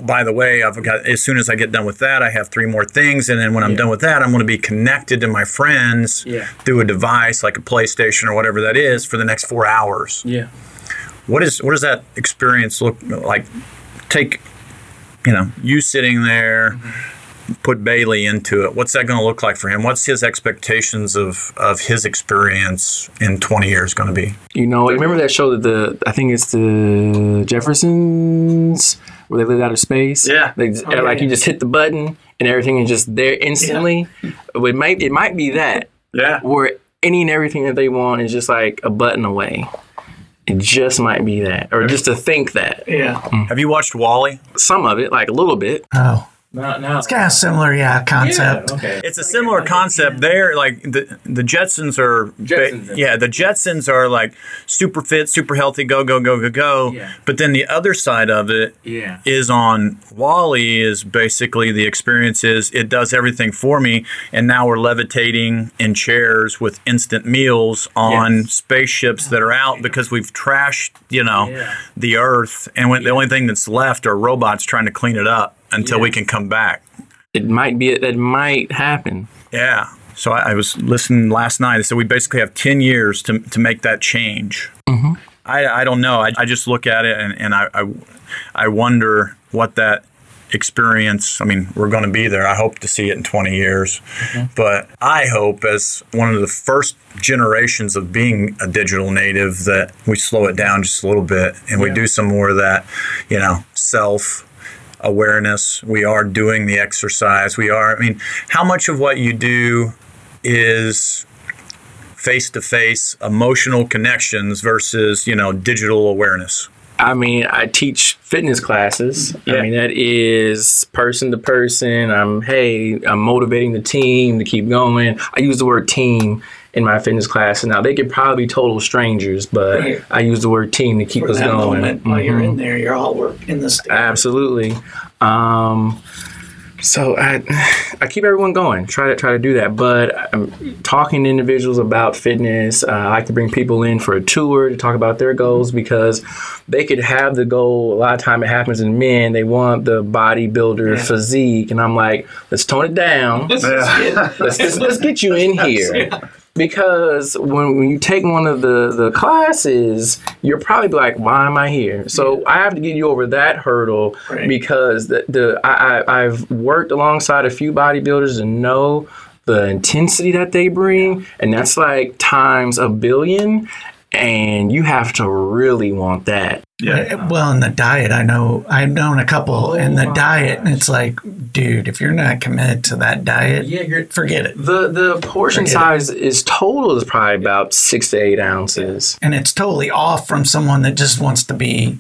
[SPEAKER 3] by the way I've got as soon as I get done with that I have three more things and then when I'm done with that I'm going to be connected to my friends
[SPEAKER 5] Yeah.
[SPEAKER 3] through a device like a PlayStation or whatever that is for the next four hours
[SPEAKER 5] Yeah.
[SPEAKER 3] What is what does that experience look like take you know you sitting there put bailey into it what's that going to look like for him what's his expectations of of his experience in 20 years going to be
[SPEAKER 4] You know, remember that show that the I think it's the Jeffersons where they lived out of space.
[SPEAKER 5] Yeah.
[SPEAKER 4] they,
[SPEAKER 5] Oh, yeah,
[SPEAKER 4] like you just hit the button and everything is just there instantly. It might it might be that
[SPEAKER 3] yeah
[SPEAKER 4] where any and everything that they want is just like a button away. It just might be that, or just to think that.
[SPEAKER 2] Yeah.
[SPEAKER 3] Have you watched WALL-E?
[SPEAKER 4] Some of it, like a little bit.
[SPEAKER 2] Oh,
[SPEAKER 5] Not now.
[SPEAKER 2] it's kind of similar, yeah, concept.
[SPEAKER 5] okay.
[SPEAKER 3] It's a similar concept there. Like the the Jetsons are,
[SPEAKER 5] Jetsons.
[SPEAKER 3] yeah, the Jetsons are like super fit, super healthy, go go go go go.
[SPEAKER 5] Yeah.
[SPEAKER 3] But then the other side of it
[SPEAKER 5] Yeah.
[SPEAKER 3] is on WALL-E is basically the experience is it does everything for me, and now we're levitating in chairs with instant meals on
[SPEAKER 5] Yes.
[SPEAKER 3] spaceships that are out because we've trashed you know
[SPEAKER 5] Yeah.
[SPEAKER 3] the Earth, and when, the only thing that's left are robots trying to clean it up until we can come back.
[SPEAKER 4] It might be that might happen.
[SPEAKER 3] Yeah. So I, I was listening last night. So we basically have 10 years to, to make that change. Mm-hmm. I, I don't know. I, I just look at it and, and I, I, I wonder what that experience, I mean, we're going to be there. I hope to see it in 20 years. Mm-hmm. But I hope, as one of the first generations of being a digital native, that we slow it down just a little bit and we do some more of that, you know, self awareness. We are doing the exercise. We are, I mean, how much of what you do is face to face emotional connections versus, you know, digital awareness?
[SPEAKER 4] I mean, I teach fitness classes.
[SPEAKER 3] Yeah.
[SPEAKER 4] I mean, that is person to person. I'm, hey, I'm motivating the team to keep going. I use the word team in my fitness class. And Now, they could probably be total strangers, but
[SPEAKER 2] Right.
[SPEAKER 4] I use the word team to keep
[SPEAKER 2] For
[SPEAKER 4] us going.
[SPEAKER 2] moment while you're in there, you're all work in the state.
[SPEAKER 4] Absolutely. Um, so I, I keep everyone going. Try to try to do that. But I'm talking to individuals about fitness. Uh, I like to bring people in for a tour to talk about their goals because they could have the goal. A lot of time it happens in men. They want the bodybuilder physique, and I'm like, let's tone it down. let's, let's, let's get you in here. Because when, when you take one of the, the classes, you're probably like, why am I here? So I have to get you over that hurdle
[SPEAKER 2] Right.
[SPEAKER 4] because the, the I, I, I've worked alongside a few bodybuilders and know the intensity that they bring, and that's like times a billion. And you have to really want that. Yeah.
[SPEAKER 2] Uh, well, in the diet, I know I've known a couple oh, in the diet, and it's like, dude, if you're not committed to that diet,
[SPEAKER 5] Yeah, you're
[SPEAKER 2] forget it.
[SPEAKER 4] The the portion
[SPEAKER 2] Forget
[SPEAKER 4] size is total is probably about six to eight ounces.
[SPEAKER 2] And it's totally off from someone that just wants to be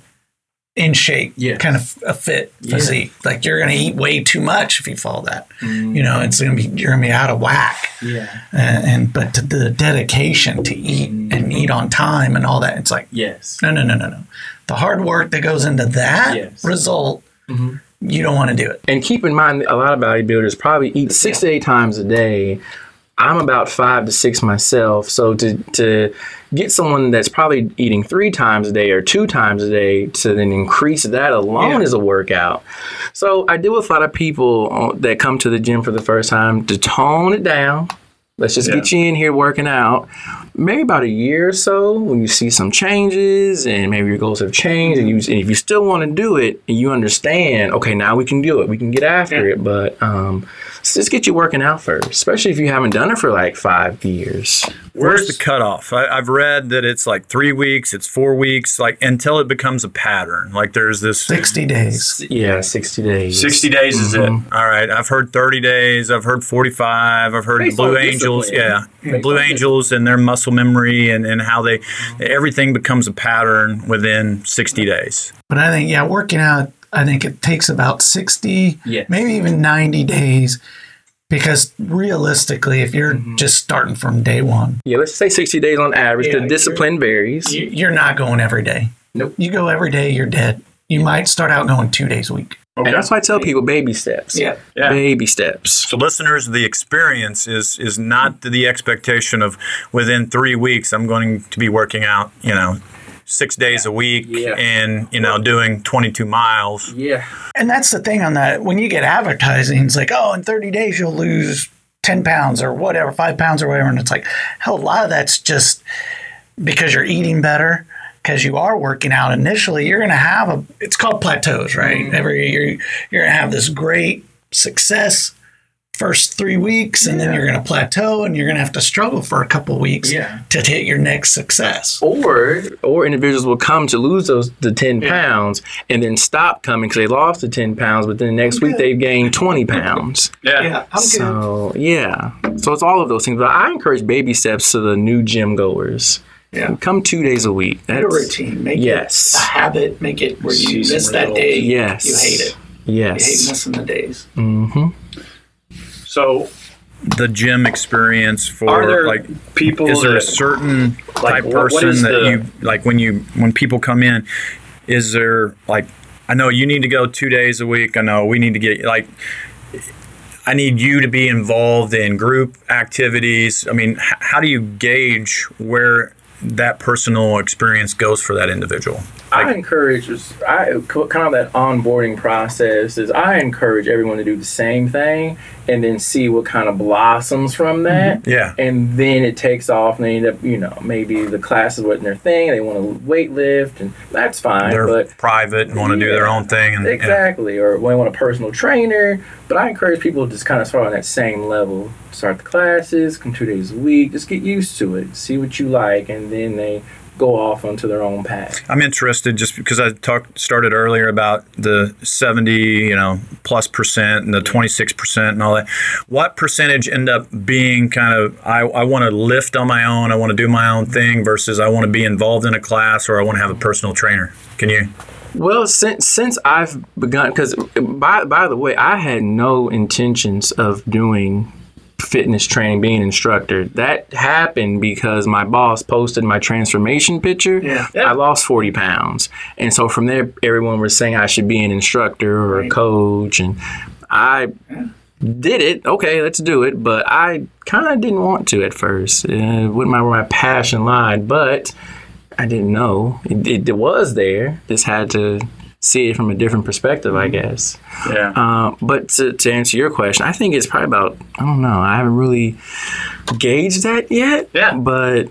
[SPEAKER 2] in shape,
[SPEAKER 5] Yes.
[SPEAKER 2] kind of a fit physique. Like you're going to eat way too much if you follow that. You know, it's going to be you're going to be out of whack.
[SPEAKER 5] Yeah.
[SPEAKER 2] And, and but to the dedication to eat mm. and eat on time and all that, it's like
[SPEAKER 5] Yes.
[SPEAKER 2] no, no, no, no, no. The hard work that goes into that
[SPEAKER 5] Yes.
[SPEAKER 2] result, mm-hmm. you don't want to do it.
[SPEAKER 4] And keep in mind, a lot of bodybuilders probably eat six to eight times a day. I'm about five to six myself. So to to get someone that's probably eating three times a day or two times a day to then increase that alone
[SPEAKER 2] Yeah.
[SPEAKER 4] is a workout. So I deal with a lot of people uh, that come to the gym for the first time to tone it down. Let's just get you in here working out. Maybe about a year or so, when you see some changes and maybe your goals have changed, and, you, and if you still want to do it and you understand, okay, now we can do it, we can get after it. But um, let's just get you working out first, especially if you haven't done it for like five years.
[SPEAKER 3] Where's the cutoff? I, I've read that it's like three weeks, it's four weeks, like until it becomes a pattern. Like there's this
[SPEAKER 2] 60 days.
[SPEAKER 4] Yeah, 60 days.
[SPEAKER 3] 60 days is it. Mm-hmm. All right. I've heard 30 days. I've heard 45. I've heard
[SPEAKER 5] Based
[SPEAKER 3] Blue Angels. Yeah.
[SPEAKER 5] discipline.
[SPEAKER 3] The Blue Angels and their muscle memory and, and how they, everything becomes a pattern within 60 days.
[SPEAKER 2] But I think, yeah, working out, I think it takes about 60,
[SPEAKER 5] Yes.
[SPEAKER 2] maybe even 90 days. Because realistically, if you're mm-hmm. just starting from day one,
[SPEAKER 4] Yeah, let's say 60 days on average.
[SPEAKER 2] Yeah,
[SPEAKER 4] the discipline varies.
[SPEAKER 2] you- you're not going every day.
[SPEAKER 5] Nope.
[SPEAKER 2] You go every day, you're dead. You might start out going two days a week.
[SPEAKER 4] And that's why I tell people baby steps.
[SPEAKER 2] Yeah.
[SPEAKER 3] Yeah.
[SPEAKER 4] Baby steps.
[SPEAKER 3] So, listeners, the experience is is not the expectation of within three weeks I'm going to be working out, you know, six days a week
[SPEAKER 5] Yeah.
[SPEAKER 3] and you know doing 22 miles.
[SPEAKER 5] Yeah.
[SPEAKER 2] And that's the thing on that. When you get advertising, it's like, oh, in 30 days, you'll lose 10 pounds or whatever, five pounds or whatever. And it's like, hell, a lot of that's just because you're eating better, because you are working out initially. You're going to have a, it's called plateaus, right? Mm-hmm. Every year, you're going to have this great success first three weeks and then you're going to plateau and you're going to have to struggle for a couple weeks
[SPEAKER 4] Yeah.
[SPEAKER 2] to hit your next success.
[SPEAKER 4] or or individuals will come to lose those the 10 pounds and then stop coming because they lost the 10 pounds but then the next week they've gained 20 pounds
[SPEAKER 3] Yeah.
[SPEAKER 2] I'm
[SPEAKER 4] so yeah so it's all of those things but i encourage baby steps to the new gym goers
[SPEAKER 2] Yeah.
[SPEAKER 4] come two days a week
[SPEAKER 2] Make a routine. Make
[SPEAKER 4] yes
[SPEAKER 2] it a habit. Make it where you miss that day.
[SPEAKER 4] yes
[SPEAKER 2] You hate it. You hate missing the days.
[SPEAKER 4] mm-hmm.
[SPEAKER 3] So the gym experience for like
[SPEAKER 5] people
[SPEAKER 3] is there a certain
[SPEAKER 5] Like,
[SPEAKER 3] type
[SPEAKER 5] what- what
[SPEAKER 3] person
[SPEAKER 5] is
[SPEAKER 3] that
[SPEAKER 5] the-
[SPEAKER 3] you like when you when people come in is there like i know you need to go two days a week i know we need to get like i need you to be involved in group activities. I mean h- how do you gauge where that personal experience goes for that individual
[SPEAKER 4] I encourage, I kind of that onboarding process is I encourage everyone to do the same thing and then see what kind of blossoms from mm-hmm. that.
[SPEAKER 3] yeah
[SPEAKER 4] And then it takes off and they end up, you know, maybe the class is wasn't their thing. They want to weight lift and that's fine.
[SPEAKER 3] they're
[SPEAKER 4] but
[SPEAKER 3] private and want to do their own thing and yeah.
[SPEAKER 4] Exactly. Or they want a personal trainer. But I encourage people to just kind of start on that same level. Start the classes, come two days a week, just get used to it, see what you like, and then they go off onto their own path.
[SPEAKER 3] I'm interested just because I talked started earlier about the 70, you know, plus percent and the 26 percent and all that. What percentage end up being kind of I, I want to lift on my own, I want to do my own thing versus I want to be involved in a class or I want to have a personal trainer. Can you?
[SPEAKER 4] Well, since since I've begun, because by by the way, I had no intentions of doing fitness training, being an instructor. That happened because my boss posted my transformation picture.
[SPEAKER 2] Yeah.
[SPEAKER 4] I lost forty pounds, and so from there, everyone was saying I should be an instructor or a coach, and I did it. Okay, let's do it. But I kind of didn't want to at first. Uh, It wasn't my, where my passion lied, but I didn't know it, it, it was there. Just had to see it from a different perspective, I guess.
[SPEAKER 3] Yeah.
[SPEAKER 4] Uh, but to, to answer your question, I think it's probably about I don't know. I haven't really gauged that yet.
[SPEAKER 5] Yeah.
[SPEAKER 4] But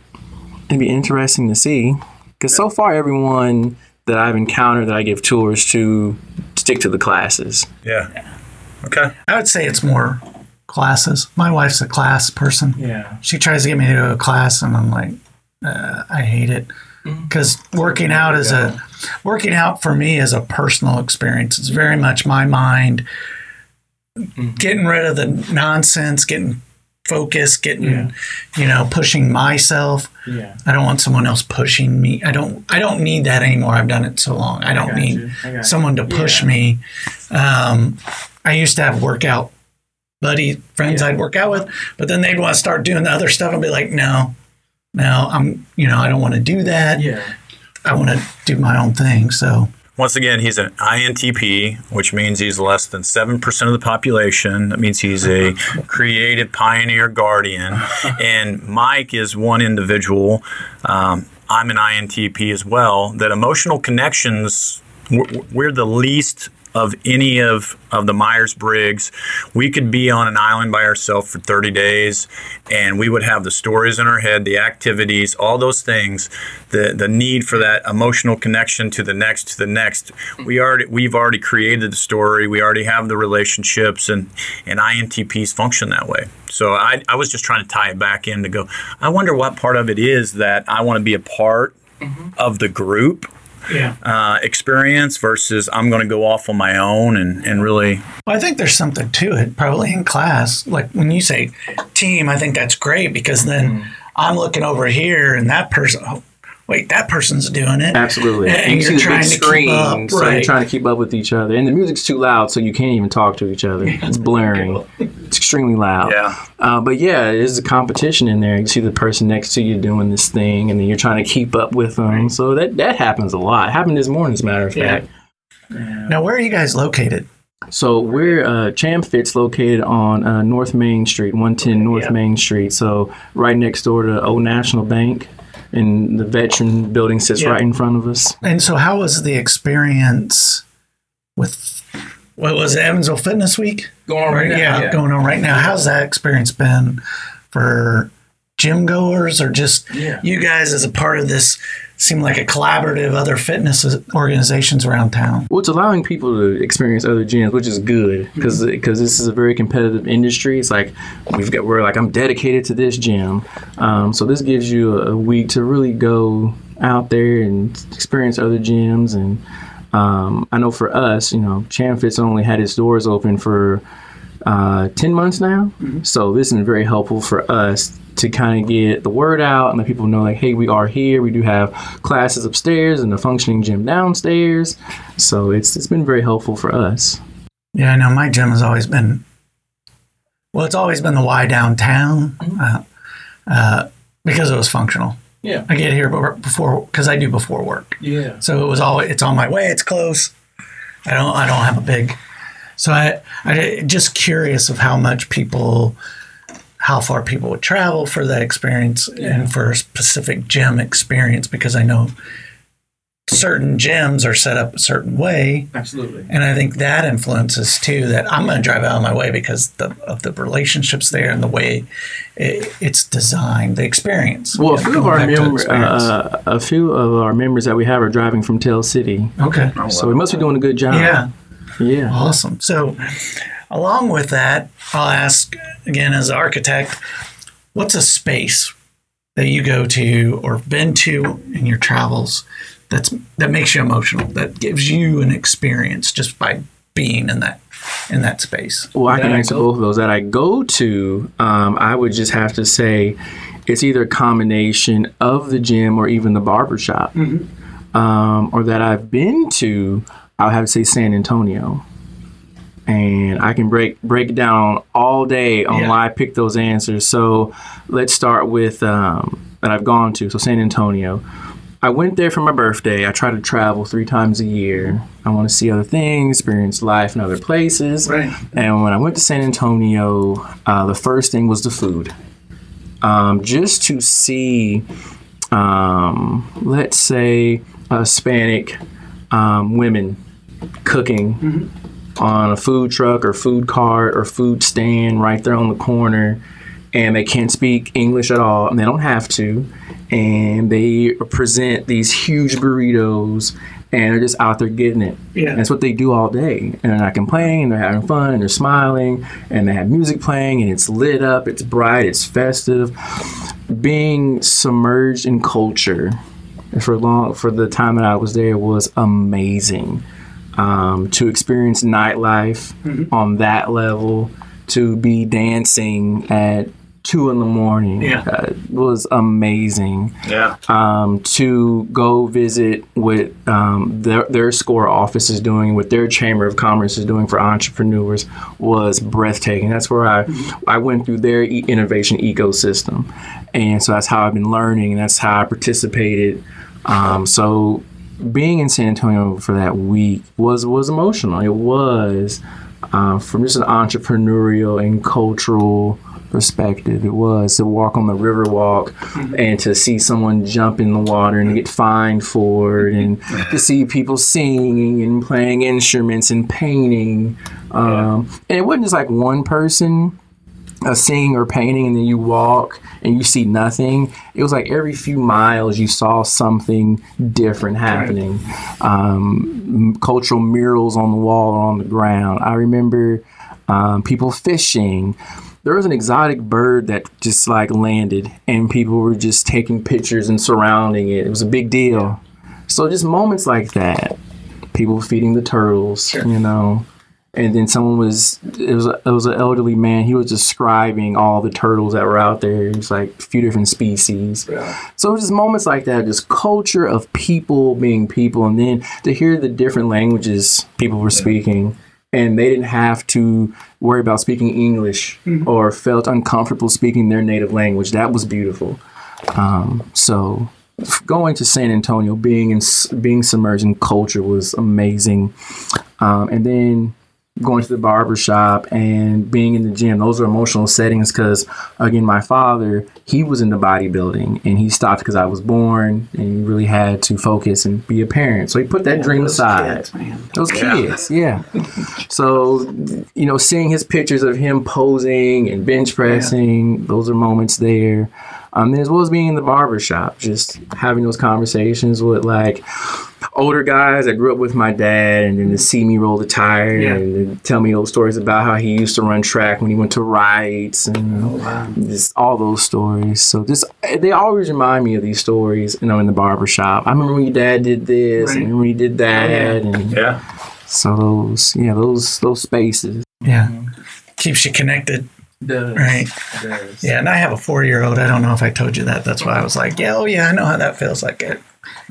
[SPEAKER 4] it'd be interesting to see because so far everyone that I've encountered that I give tours to stick to the classes.
[SPEAKER 3] Yeah. Okay.
[SPEAKER 2] I would say it's more classes. My wife's a class person.
[SPEAKER 4] Yeah.
[SPEAKER 2] She tries to get me to go to class, and I'm like, uh, I hate it because working out is a working out for me is a personal experience. It's very much my mind getting rid of the nonsense, getting focused, getting you know pushing myself.
[SPEAKER 4] Yeah.
[SPEAKER 2] I don't want someone else pushing me. I don't. I don't need that anymore. I've done it so long. I don't
[SPEAKER 4] got
[SPEAKER 2] need.
[SPEAKER 4] I
[SPEAKER 2] someone to push me. Um, I used to have workout buddy friends I'd work out with, but then they'd want to start doing the other stuff and be like, no, no, I'm. You know, I don't want to do that.
[SPEAKER 4] Yeah.
[SPEAKER 2] I want to do my own thing. So
[SPEAKER 3] Once again, he's an INTP, which means he's less than 7% of the population. That means he's a creative pioneer guardian. And Mike is one individual. Um, I'm an INTP as well. That emotional connections, we're, we're the least of any of, of the Myers Briggs. We could be on an island by ourselves for 30 days and we would have the stories in our head, the activities, all those things, the, the need for that emotional connection to the next, to the next. We already, we've already created the story. We already have the relationships and, and INTPs function that way. So I, I was just trying to tie it back in to go, I wonder what part of it is that I want to be a part mm-hmm. of the group
[SPEAKER 2] yeah,
[SPEAKER 3] uh, experience versus I'm going to go off on my own and, and really
[SPEAKER 2] well, I think there's something to it. Probably in class, like when you say team, I think that's great because then I'm looking over here and that person. Wait, that person's doing it.
[SPEAKER 4] Absolutely.
[SPEAKER 2] And
[SPEAKER 4] you
[SPEAKER 2] you're trying
[SPEAKER 4] big
[SPEAKER 2] to keep up,
[SPEAKER 4] so you're trying to keep up with each other. And the music's too loud, so you can't even talk to each other. It's blaring. It's extremely loud.
[SPEAKER 3] Yeah.
[SPEAKER 4] Uh, but yeah, there's a competition in there. You see the person next to you doing this thing, and then you're trying to keep up with them. So that that happens a lot. Happened this morning, as a matter of
[SPEAKER 2] Yeah.
[SPEAKER 4] fact.
[SPEAKER 2] Now, where are you guys located?
[SPEAKER 4] So we're uh, Chamfit's located on uh, North Main Street, 110 North
[SPEAKER 2] Yeah.
[SPEAKER 4] Main Street. So right next door to Old National Bank, and the veteran building sits
[SPEAKER 2] Yeah.
[SPEAKER 4] right in front of us.
[SPEAKER 2] And so, how was the experience with what was it, Evansville Fitness Week?
[SPEAKER 4] Going on
[SPEAKER 2] yeah, going on right now. How's that experience been for gym goers or just
[SPEAKER 4] Yeah.
[SPEAKER 2] you guys as a part of this seem like a collaborative other fitness organizations around town.
[SPEAKER 4] Well, it's allowing people to experience other gyms, which is good because because this is a very competitive industry. It's like we've got we're like I'm dedicated to this gym, um, so this gives you a, week to really go out there and experience other gyms. And um, I know for us, you know, ChanFit's only had its doors open for uh, 10 months now. So this has been very helpful for us to kind of get the word out and let people know like, hey, we are here. We do have classes upstairs and a functioning gym downstairs. So it's it's been very helpful for us.
[SPEAKER 2] Yeah, I know my gym has always been, well, it's always been the Y downtown uh, uh, because it was functional.
[SPEAKER 4] Yeah.
[SPEAKER 2] I get here before because I do before work.
[SPEAKER 4] Yeah.
[SPEAKER 2] So it was always it's on my way. It's close. I don't I don't have a big. So I I just curious of how much people, how far people would travel for that experience and for a specific gym experience because I know certain gyms are set up a certain way
[SPEAKER 4] Absolutely.
[SPEAKER 2] and I think that influences too that I'm going to drive out of my way because the, of the relationships there and the way it, it's designed, the experience.
[SPEAKER 4] Well, a few of our
[SPEAKER 2] back
[SPEAKER 4] members, uh, a few of our members that we have are driving from Tell City,
[SPEAKER 2] okay.
[SPEAKER 4] so we must be doing a good job.
[SPEAKER 2] Yeah.
[SPEAKER 4] Yeah.
[SPEAKER 2] Awesome. So, along with that, I'll ask again as an architect, what's a space that you go to or been to in your travels that's that makes you emotional, that gives you an experience just by being in that in that space?
[SPEAKER 4] Well, I can answer
[SPEAKER 2] go-
[SPEAKER 4] both of those. That I go to, um, I would just have to say it's either a combination of the gym or even the barber shop. Um, or that I've been to, I would have to say San Antonio. And I can break break down all day on
[SPEAKER 2] Yeah.
[SPEAKER 4] why I picked those answers. So let's start with um, that I've gone to. So San Antonio. I went there for my birthday. I try to travel three times a year. I want to see other things, experience life in other places.
[SPEAKER 2] Right.
[SPEAKER 4] And when I went to San Antonio, uh, the first thing was the food. Um, just to see, um, let's say, Hispanic um, women cooking on a food truck or food cart or food stand right there on the corner, and they can't speak English at all, and they don't have to, and they present these huge burritos. And they're just out there getting it.
[SPEAKER 2] Yeah.
[SPEAKER 4] And that's what they do all day. And they're not complaining, and they're having fun, and they're smiling, and they have music playing, and it's lit up, it's bright, it's festive. Being submerged in culture for long for the time that I was there was amazing. Um, to experience nightlife on that level, to be dancing at two in the morning,
[SPEAKER 2] Yeah.
[SPEAKER 4] uh, was amazing
[SPEAKER 3] Yeah.
[SPEAKER 4] um, to go visit what um, their, their score office is doing, what their chamber of commerce is doing for entrepreneurs was breathtaking. That's where I I went through their e- innovation ecosystem, and so that's how I've been learning, and that's how I participated. Um, so being in San Antonio for that week was was emotional. It was uh, from just an entrepreneurial and cultural perspective. It was to walk on the Riverwalk and to see someone jump in the water and get fined for it, and to see people singing and playing instruments and painting. Um, and it wasn't just like one person singing or painting, and then you walk and you see nothing. It was like every few miles you saw something different happening. Um, cultural murals on the wall or on the ground. I remember um, people fishing. There was an exotic bird that just like landed, and people were just taking pictures and surrounding it. It was a big deal. So just moments like that, people feeding the turtles, you know and then someone was it was it was an elderly man. He was describing all the turtles that were out there. It was like a few different species. Yeah. So it was just moments like that, just culture of people being people, and then to hear the different languages people were speaking, and they didn't have to worry about speaking English or felt uncomfortable speaking their native language. That was beautiful. Um, so going to San Antonio, being in being submerged in culture was amazing, um, and then going to the barber shop and being in the gym those are emotional settings because again my father he was into bodybuilding and he stopped because i was born and he really had to focus and be a parent so he put that dream aside
[SPEAKER 2] Kids, man.
[SPEAKER 4] those kids, yeah. so, you know, seeing his pictures of him posing and bench pressing, those are moments there. Um, as well as being in the barber shop, just having those conversations with like older guys that grew up with my dad, and then to see me roll the tire
[SPEAKER 2] Yeah.
[SPEAKER 4] and tell me old stories about how he used to run track when he went to Wrights and just all those stories. So just they always remind me of these stories, you know, in the barber shop. I remember when your dad did this,
[SPEAKER 2] Right.
[SPEAKER 4] and when he did that, and
[SPEAKER 3] Yeah.
[SPEAKER 4] so those, yeah, those those spaces.
[SPEAKER 2] Yeah. Keeps you connected, right? Yeah, and I have a four year old. I don't know if I told you that. That's why I was like, yeah, oh yeah, I know how that feels. Like it.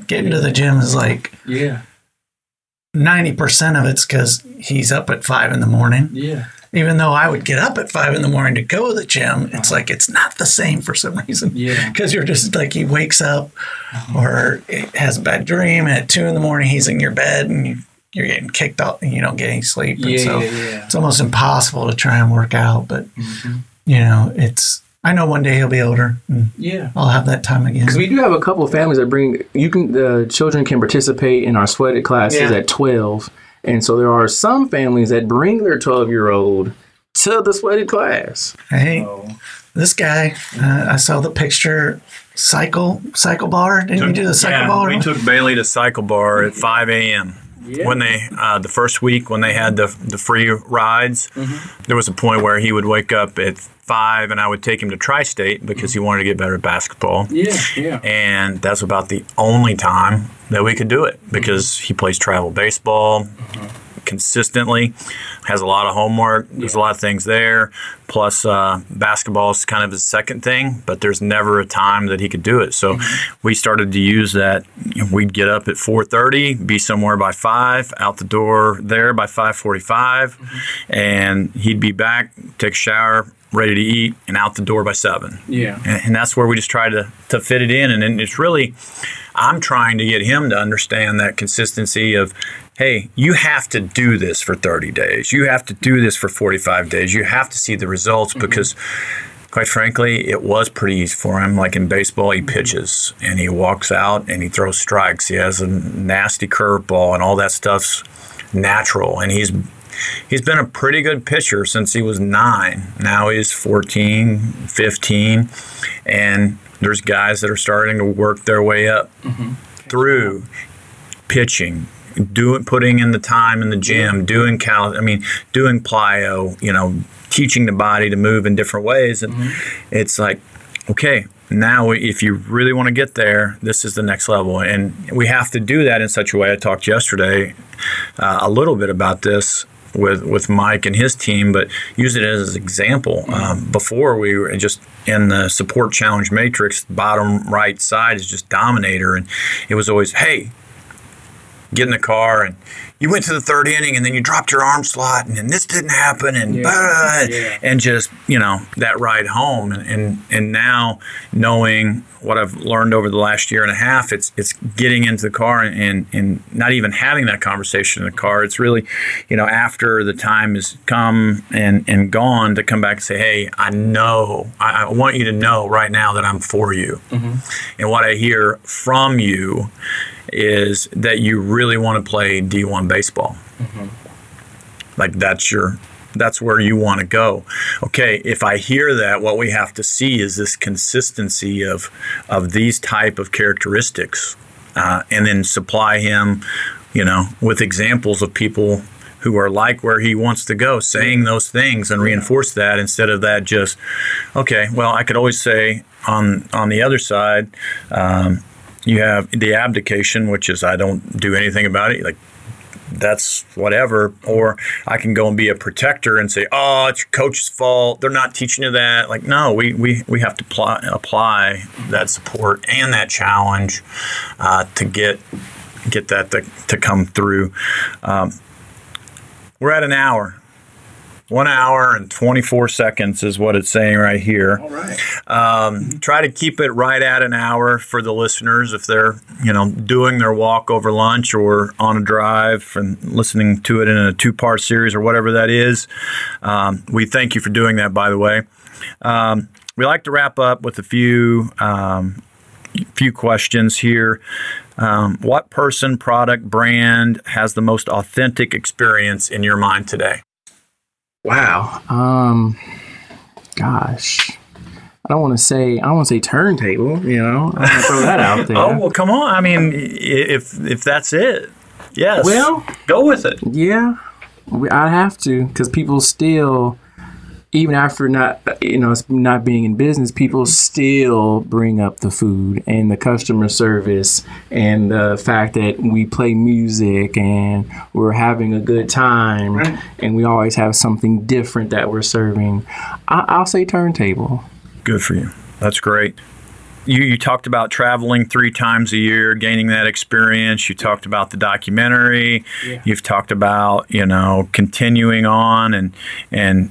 [SPEAKER 2] getting to the gym is like
[SPEAKER 4] Yeah,
[SPEAKER 2] ninety percent of it's because he's up at five in the morning.
[SPEAKER 4] yeah,
[SPEAKER 2] Even though I would get up at five in the morning to go to the gym, it's uh-huh. like it's not the same for some reason.
[SPEAKER 4] yeah.
[SPEAKER 2] Because you're just like he wakes up uh-huh. or has a bad dream, and at two in the morning he's in your bed and you, you're getting kicked out and you don't get any sleep. And so
[SPEAKER 4] yeah.
[SPEAKER 2] it's almost impossible to try and work out. But
[SPEAKER 4] Mm-hmm.
[SPEAKER 2] you know, it's I know one day he'll be older
[SPEAKER 4] Yeah.
[SPEAKER 2] I'll have that time again.
[SPEAKER 4] Because we do have a couple of families that bring you can the children can participate in our sweated classes
[SPEAKER 2] Yeah.
[SPEAKER 4] at twelve, and so there are some families that bring their twelve year old to the sweated class.
[SPEAKER 2] Hey, this guy, uh, I saw the picture. Cycle, cycle bar. Didn't you do the cycle
[SPEAKER 3] yeah,
[SPEAKER 2] bar?
[SPEAKER 3] we took Bailey to Cycle Bar at 5 a.m. When they uh, the first week when they had the the free rides, mm-hmm. there was a point where he would wake up at five, and I would take him to Tri-State because he mm-hmm. wanted to get better at basketball.
[SPEAKER 4] Yeah, yeah.
[SPEAKER 3] and that's about the only time that we could do it because mm-hmm. he plays travel baseball consistently has a lot of homework there's a lot of things there. Plus uh, basketball is kind of his second thing but there's never a time that he could do it. So we started to use that we'd get up at 4.30 be somewhere by 5 out the door there by 5.45 and he'd be back take a shower ready to eat and out the door by 7
[SPEAKER 4] Yeah.
[SPEAKER 3] and, and that's where we just try to, to fit it in. And, then it's really, I'm trying to get him to understand that consistency of, hey, you have to do this for 30 days. You have to do this for 45 days. You have to see the results mm-hmm. because, quite frankly, it was pretty easy for him. Like in baseball, he mm-hmm. pitches and he walks out and he throws strikes. He has a nasty curveball and all that stuff's natural. And he's he's been a pretty good pitcher since he was nine. Now he's 14, 15, and there's guys that are starting to work their way up mm-hmm. through pitching. Doing, putting in the time in the gym, doing cal, I mean, doing plyo, you know, teaching the body to move in different ways, and it's like, okay, now if you really want to get there, this is the next level, and we have to do that in such a way. I talked yesterday uh, a little bit about this with with Mike and his team, but use it as an example. Um, before we were just in the support challenge matrix, bottom right side is just dominator, and it was always hey. Get in the car and you went to the third inning and then you dropped your arm slot and then this didn't happen and blah,
[SPEAKER 4] Yeah.
[SPEAKER 3] and just you know that ride home. And, and and now knowing what I've learned over the last year and a half it's it's getting into the car and, and and not even having that conversation in the car. It's really you know after the time has come and and gone to come back and say hey I know I, I want you to know right now that I'm for you. Mm-hmm. And what I hear from you is that you really want to play D1 baseball. Like that's your that's where you want to go. Okay if i hear that what we have to see is this consistency of of these type of characteristics uh, and then supply him you know with examples of people who are like where he wants to go saying those things and reinforce that instead of that just okay well i could always say on on the other side um, you have the abdication which is i don't do anything about it like that's whatever. Or I can go and be a protector and say, oh, it's your coach's fault. They're not teaching you that. Like, no, we, we, we have to apply, apply that support and that challenge uh, to get get that to, to come through. Um, we're at an hour. One hour and 24 seconds is what it's saying right here.
[SPEAKER 4] All right.
[SPEAKER 3] Um, try to keep it right at an hour for the listeners if they're, you know, doing their walk over lunch or on a drive and listening to it in a two-part series or whatever that is. Um, we thank you for doing that, by the way. Um, we like to wrap up with a few um, few questions here. Um, what person, product, brand has the most authentic experience in your mind today?
[SPEAKER 4] Wow. Um, gosh. I don't want to say I don't want to say turntable. You know, I want to throw that out there.
[SPEAKER 3] Oh well, come on. I mean, if if that's it, yes.
[SPEAKER 4] Well-
[SPEAKER 3] go with it.
[SPEAKER 4] Yeah, we, I have to because people still, even after not you know not being in business, people still bring up the food and the customer service and the fact that we play music and we're having a good time and we always have something different that we're serving. I, I'll say turntable.
[SPEAKER 3] Good for you. That's great. You, you talked about traveling three times a year, gaining that experience. You talked about the documentary. Yeah. You've talked about you know continuing on and and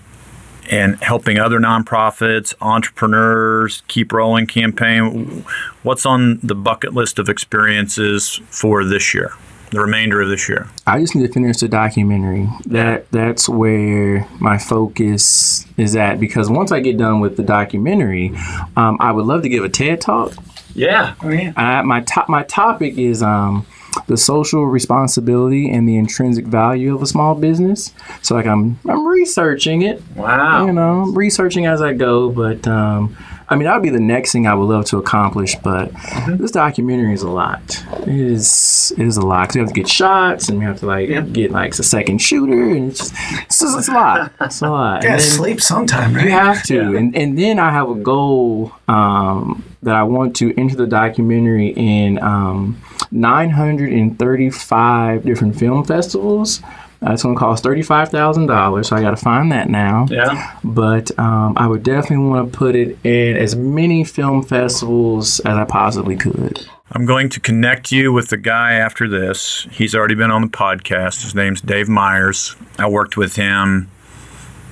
[SPEAKER 3] and helping other nonprofits, entrepreneurs, keep rolling campaign. What's on the bucket list of experiences for this year, the remainder of this year?
[SPEAKER 4] I just need to finish the documentary. That that's where my focus is at because once I get done with the documentary, um, I would love to give a TED talk.
[SPEAKER 3] Yeah.
[SPEAKER 4] I, my top my topic is um, the social responsibility and the intrinsic value of a small business. So like I'm I'm researching it,
[SPEAKER 3] Wow.
[SPEAKER 4] you know, I'm researching as I go. But um, I mean that would be the next thing I would love to accomplish. But this documentary is a lot. It is it is a lot 'cause we have to get shots and we have to like get like a second shooter and it's just, it's, just, it's a lot. It's a lot.
[SPEAKER 2] You gotta sleep sometime, right?
[SPEAKER 4] you have to, and and then I have a goal um, that I want to enter the documentary in um, 935 different film festivals. Uh, it's going to cost thirty-five thousand dollars, so I got to find that now.
[SPEAKER 3] Yeah.
[SPEAKER 4] But um, I would definitely want to put it in as many film festivals as I possibly could.
[SPEAKER 3] I'm going to connect you with the guy after this. He's already been on the podcast. His name's Dave Myers. I worked with him.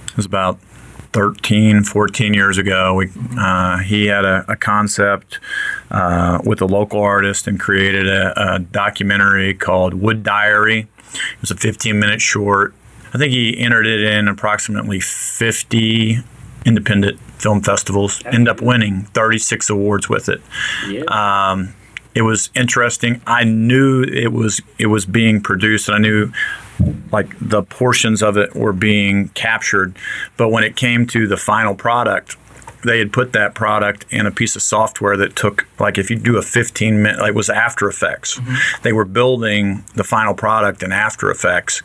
[SPEAKER 3] It was about 13, 14 years ago. We, uh, he had a, a concept uh, with a local artist and created a, a documentary called Wood Diary. It was a 15 minute short. I think he entered it in approximately 50 independent film festivals, ended up winning 36 awards with it Um, it was interesting. I knew it was it was being produced, and I knew like the portions of it were being captured. But when it came to the final product, they had put that product in a piece of software that took like if you do a 15 minute like it was After Effects. Mm-hmm. They were building the final product in After Effects,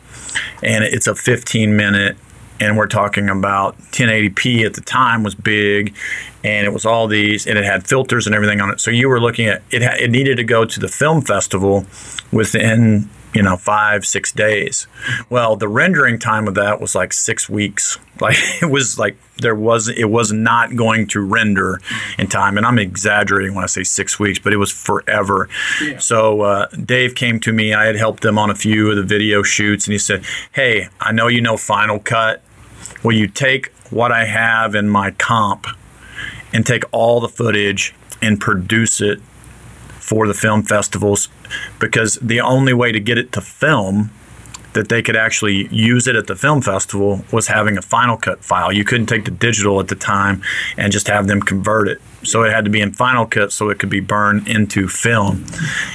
[SPEAKER 3] and it's a 15 minute and we're talking about 1080p at the time was big and it was all these and it had filters and everything on it so you were looking at it ha- it needed to go to the film festival within you know five six days. Well the rendering time of that was like six weeks. Like it was like there was it was not going to render in time. And i'm exaggerating when i say six weeks but it was forever. So uh, dave came to me. I had helped him on a few of the video shoots and he said hey i know you know final cut. Will you take what I have in my comp and take all the footage and produce it for the film festivals? Because the only way to get it to film that they could actually use it at the film festival was having a Final Cut file. You couldn't take the digital at the time and just have them convert it. So it had to be in Final Cut so it could be burned into film.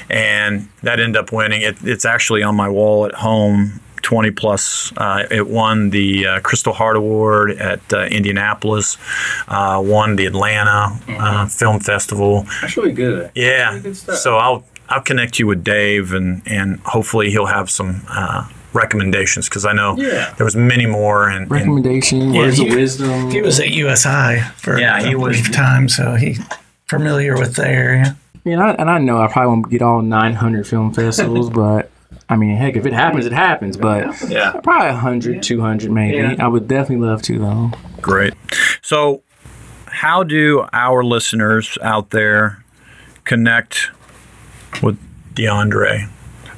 [SPEAKER 3] And that ended up winning. It, it's actually on my wall at home. 20 plus. Uh, it won the uh, Crystal Heart Award at uh, Indianapolis, uh, won the Atlanta uh, Film Festival.
[SPEAKER 4] That's really good.
[SPEAKER 3] Yeah. So I'll I'll connect you with Dave and and hopefully he'll have some uh, recommendations because I know
[SPEAKER 4] Yeah.
[SPEAKER 3] there was many more and, and
[SPEAKER 4] Recommendation, words
[SPEAKER 2] he-
[SPEAKER 4] of wisdom.
[SPEAKER 2] He was at USI for
[SPEAKER 3] Yeah,
[SPEAKER 2] a
[SPEAKER 3] he was-
[SPEAKER 2] brief time, so he familiar with the area.
[SPEAKER 4] Yeah, and I, and I know I probably won't get all 900 film festivals, but I mean, heck, if it happens, it happens. But
[SPEAKER 3] yeah,
[SPEAKER 4] probably 100, 200 maybe.
[SPEAKER 2] Yeah.
[SPEAKER 4] I would definitely love to, though.
[SPEAKER 3] great. So how do our listeners out there connect with DeAndre?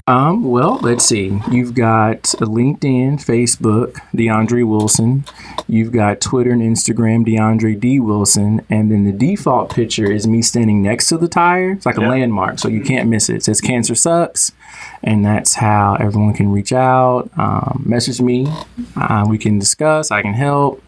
[SPEAKER 4] Um, well, let's see. You've got LinkedIn, Facebook, DeAndre Wilson. You've got Twitter and Instagram, DeAndre D. Wilson. And then the default picture is me standing next to the tire. It's like a landmark, so you can't miss it. It says Cancer Sucks. And that's how everyone can reach out, um, message me. Uh, we can discuss. I can help,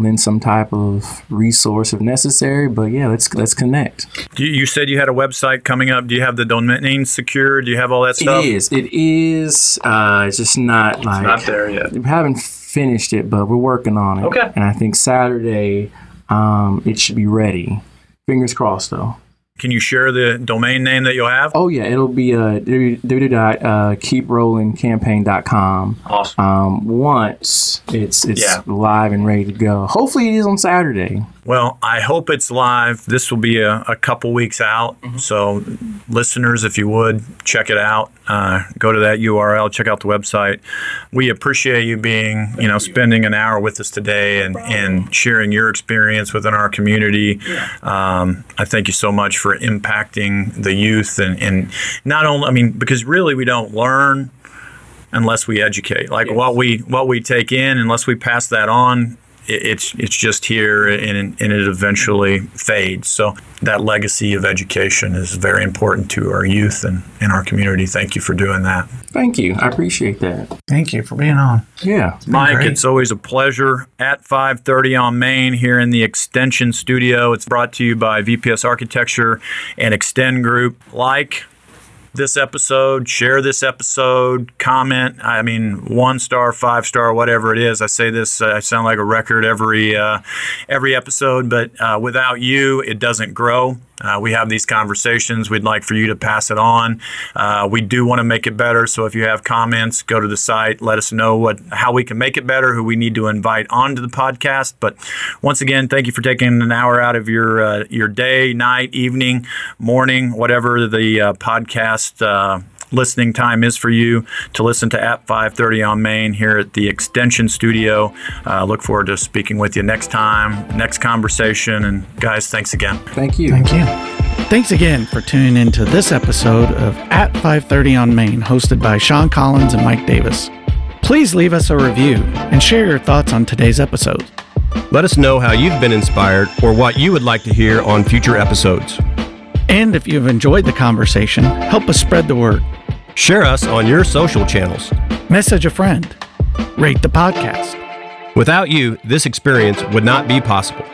[SPEAKER 4] lend some type of resource if necessary. But yeah, let's let's connect.
[SPEAKER 3] You, you said you had a website coming up. Do you have the domain name secure? Do you have all that stuff?
[SPEAKER 4] It is. It is. Uh, it's just not like
[SPEAKER 3] Not there yet.
[SPEAKER 4] we haven't finished it, but we're working on it.
[SPEAKER 3] Okay.
[SPEAKER 4] And I think Saturday, Um, it should be ready. Fingers crossed, though.
[SPEAKER 3] Can you share the domain name that you'll have?
[SPEAKER 4] Oh yeah, it'll be uh, www.keeprollingcampaign.com.
[SPEAKER 3] Awesome.
[SPEAKER 4] Um, once it's it's
[SPEAKER 3] Yeah.
[SPEAKER 4] live and ready to go. Hopefully it is on Saturday.
[SPEAKER 3] Well, I hope it's live. This will be a, a couple weeks out. So, listeners, if you would, check it out. Uh, go to that URL, check out the website. We appreciate you being, you know, spending an hour with us today and, and sharing your experience within our community. Um, I thank you so much for impacting the youth and, and not only, I mean, because really we don't learn unless we educate. Like what we what we take in, unless we pass that on, it's it's just here and, and it eventually fades. So that legacy of education is very important to our youth and, and our community. Thank you for doing that.
[SPEAKER 4] Thank you. I appreciate that.
[SPEAKER 2] Thank you for being on.
[SPEAKER 4] Yeah.
[SPEAKER 3] Mike,
[SPEAKER 2] great.
[SPEAKER 3] it's always a pleasure at 530 on Main here in the Extension Studio. It's brought to you by VPS Architecture and Extend Group. Like this episode, share this episode, comment. I mean, one star, five star, whatever it is. I say this, uh, I sound like a record every uh, every episode, but uh, without you, it doesn't grow. Uh, we have these conversations. We'd like for you to pass it on. Uh, we do want to make it better. So if you have comments, go to the site. Let us know what how we can make it better. Who we need to invite onto the podcast. But once again, thank you for taking an hour out of your uh, your day, night, evening, morning, whatever the uh, podcast. Listening time is for you to listen to at 5.30 on main here at the extension studio uh, look forward to speaking with you next time next conversation and guys thanks again
[SPEAKER 4] Thank you.
[SPEAKER 2] Thank you. Thanks again for tuning into this episode of At 530 on Main, hosted by Sean Collins and Mike Davis. Please leave us a review and share your thoughts on today's episode.
[SPEAKER 1] Let us know how you've been inspired or what you would like to hear on future episodes.
[SPEAKER 2] And if you've enjoyed the conversation, help us spread the word.
[SPEAKER 1] Share us on your social channels.
[SPEAKER 2] Message a friend. Rate the podcast.
[SPEAKER 1] Without you, this experience would not be possible.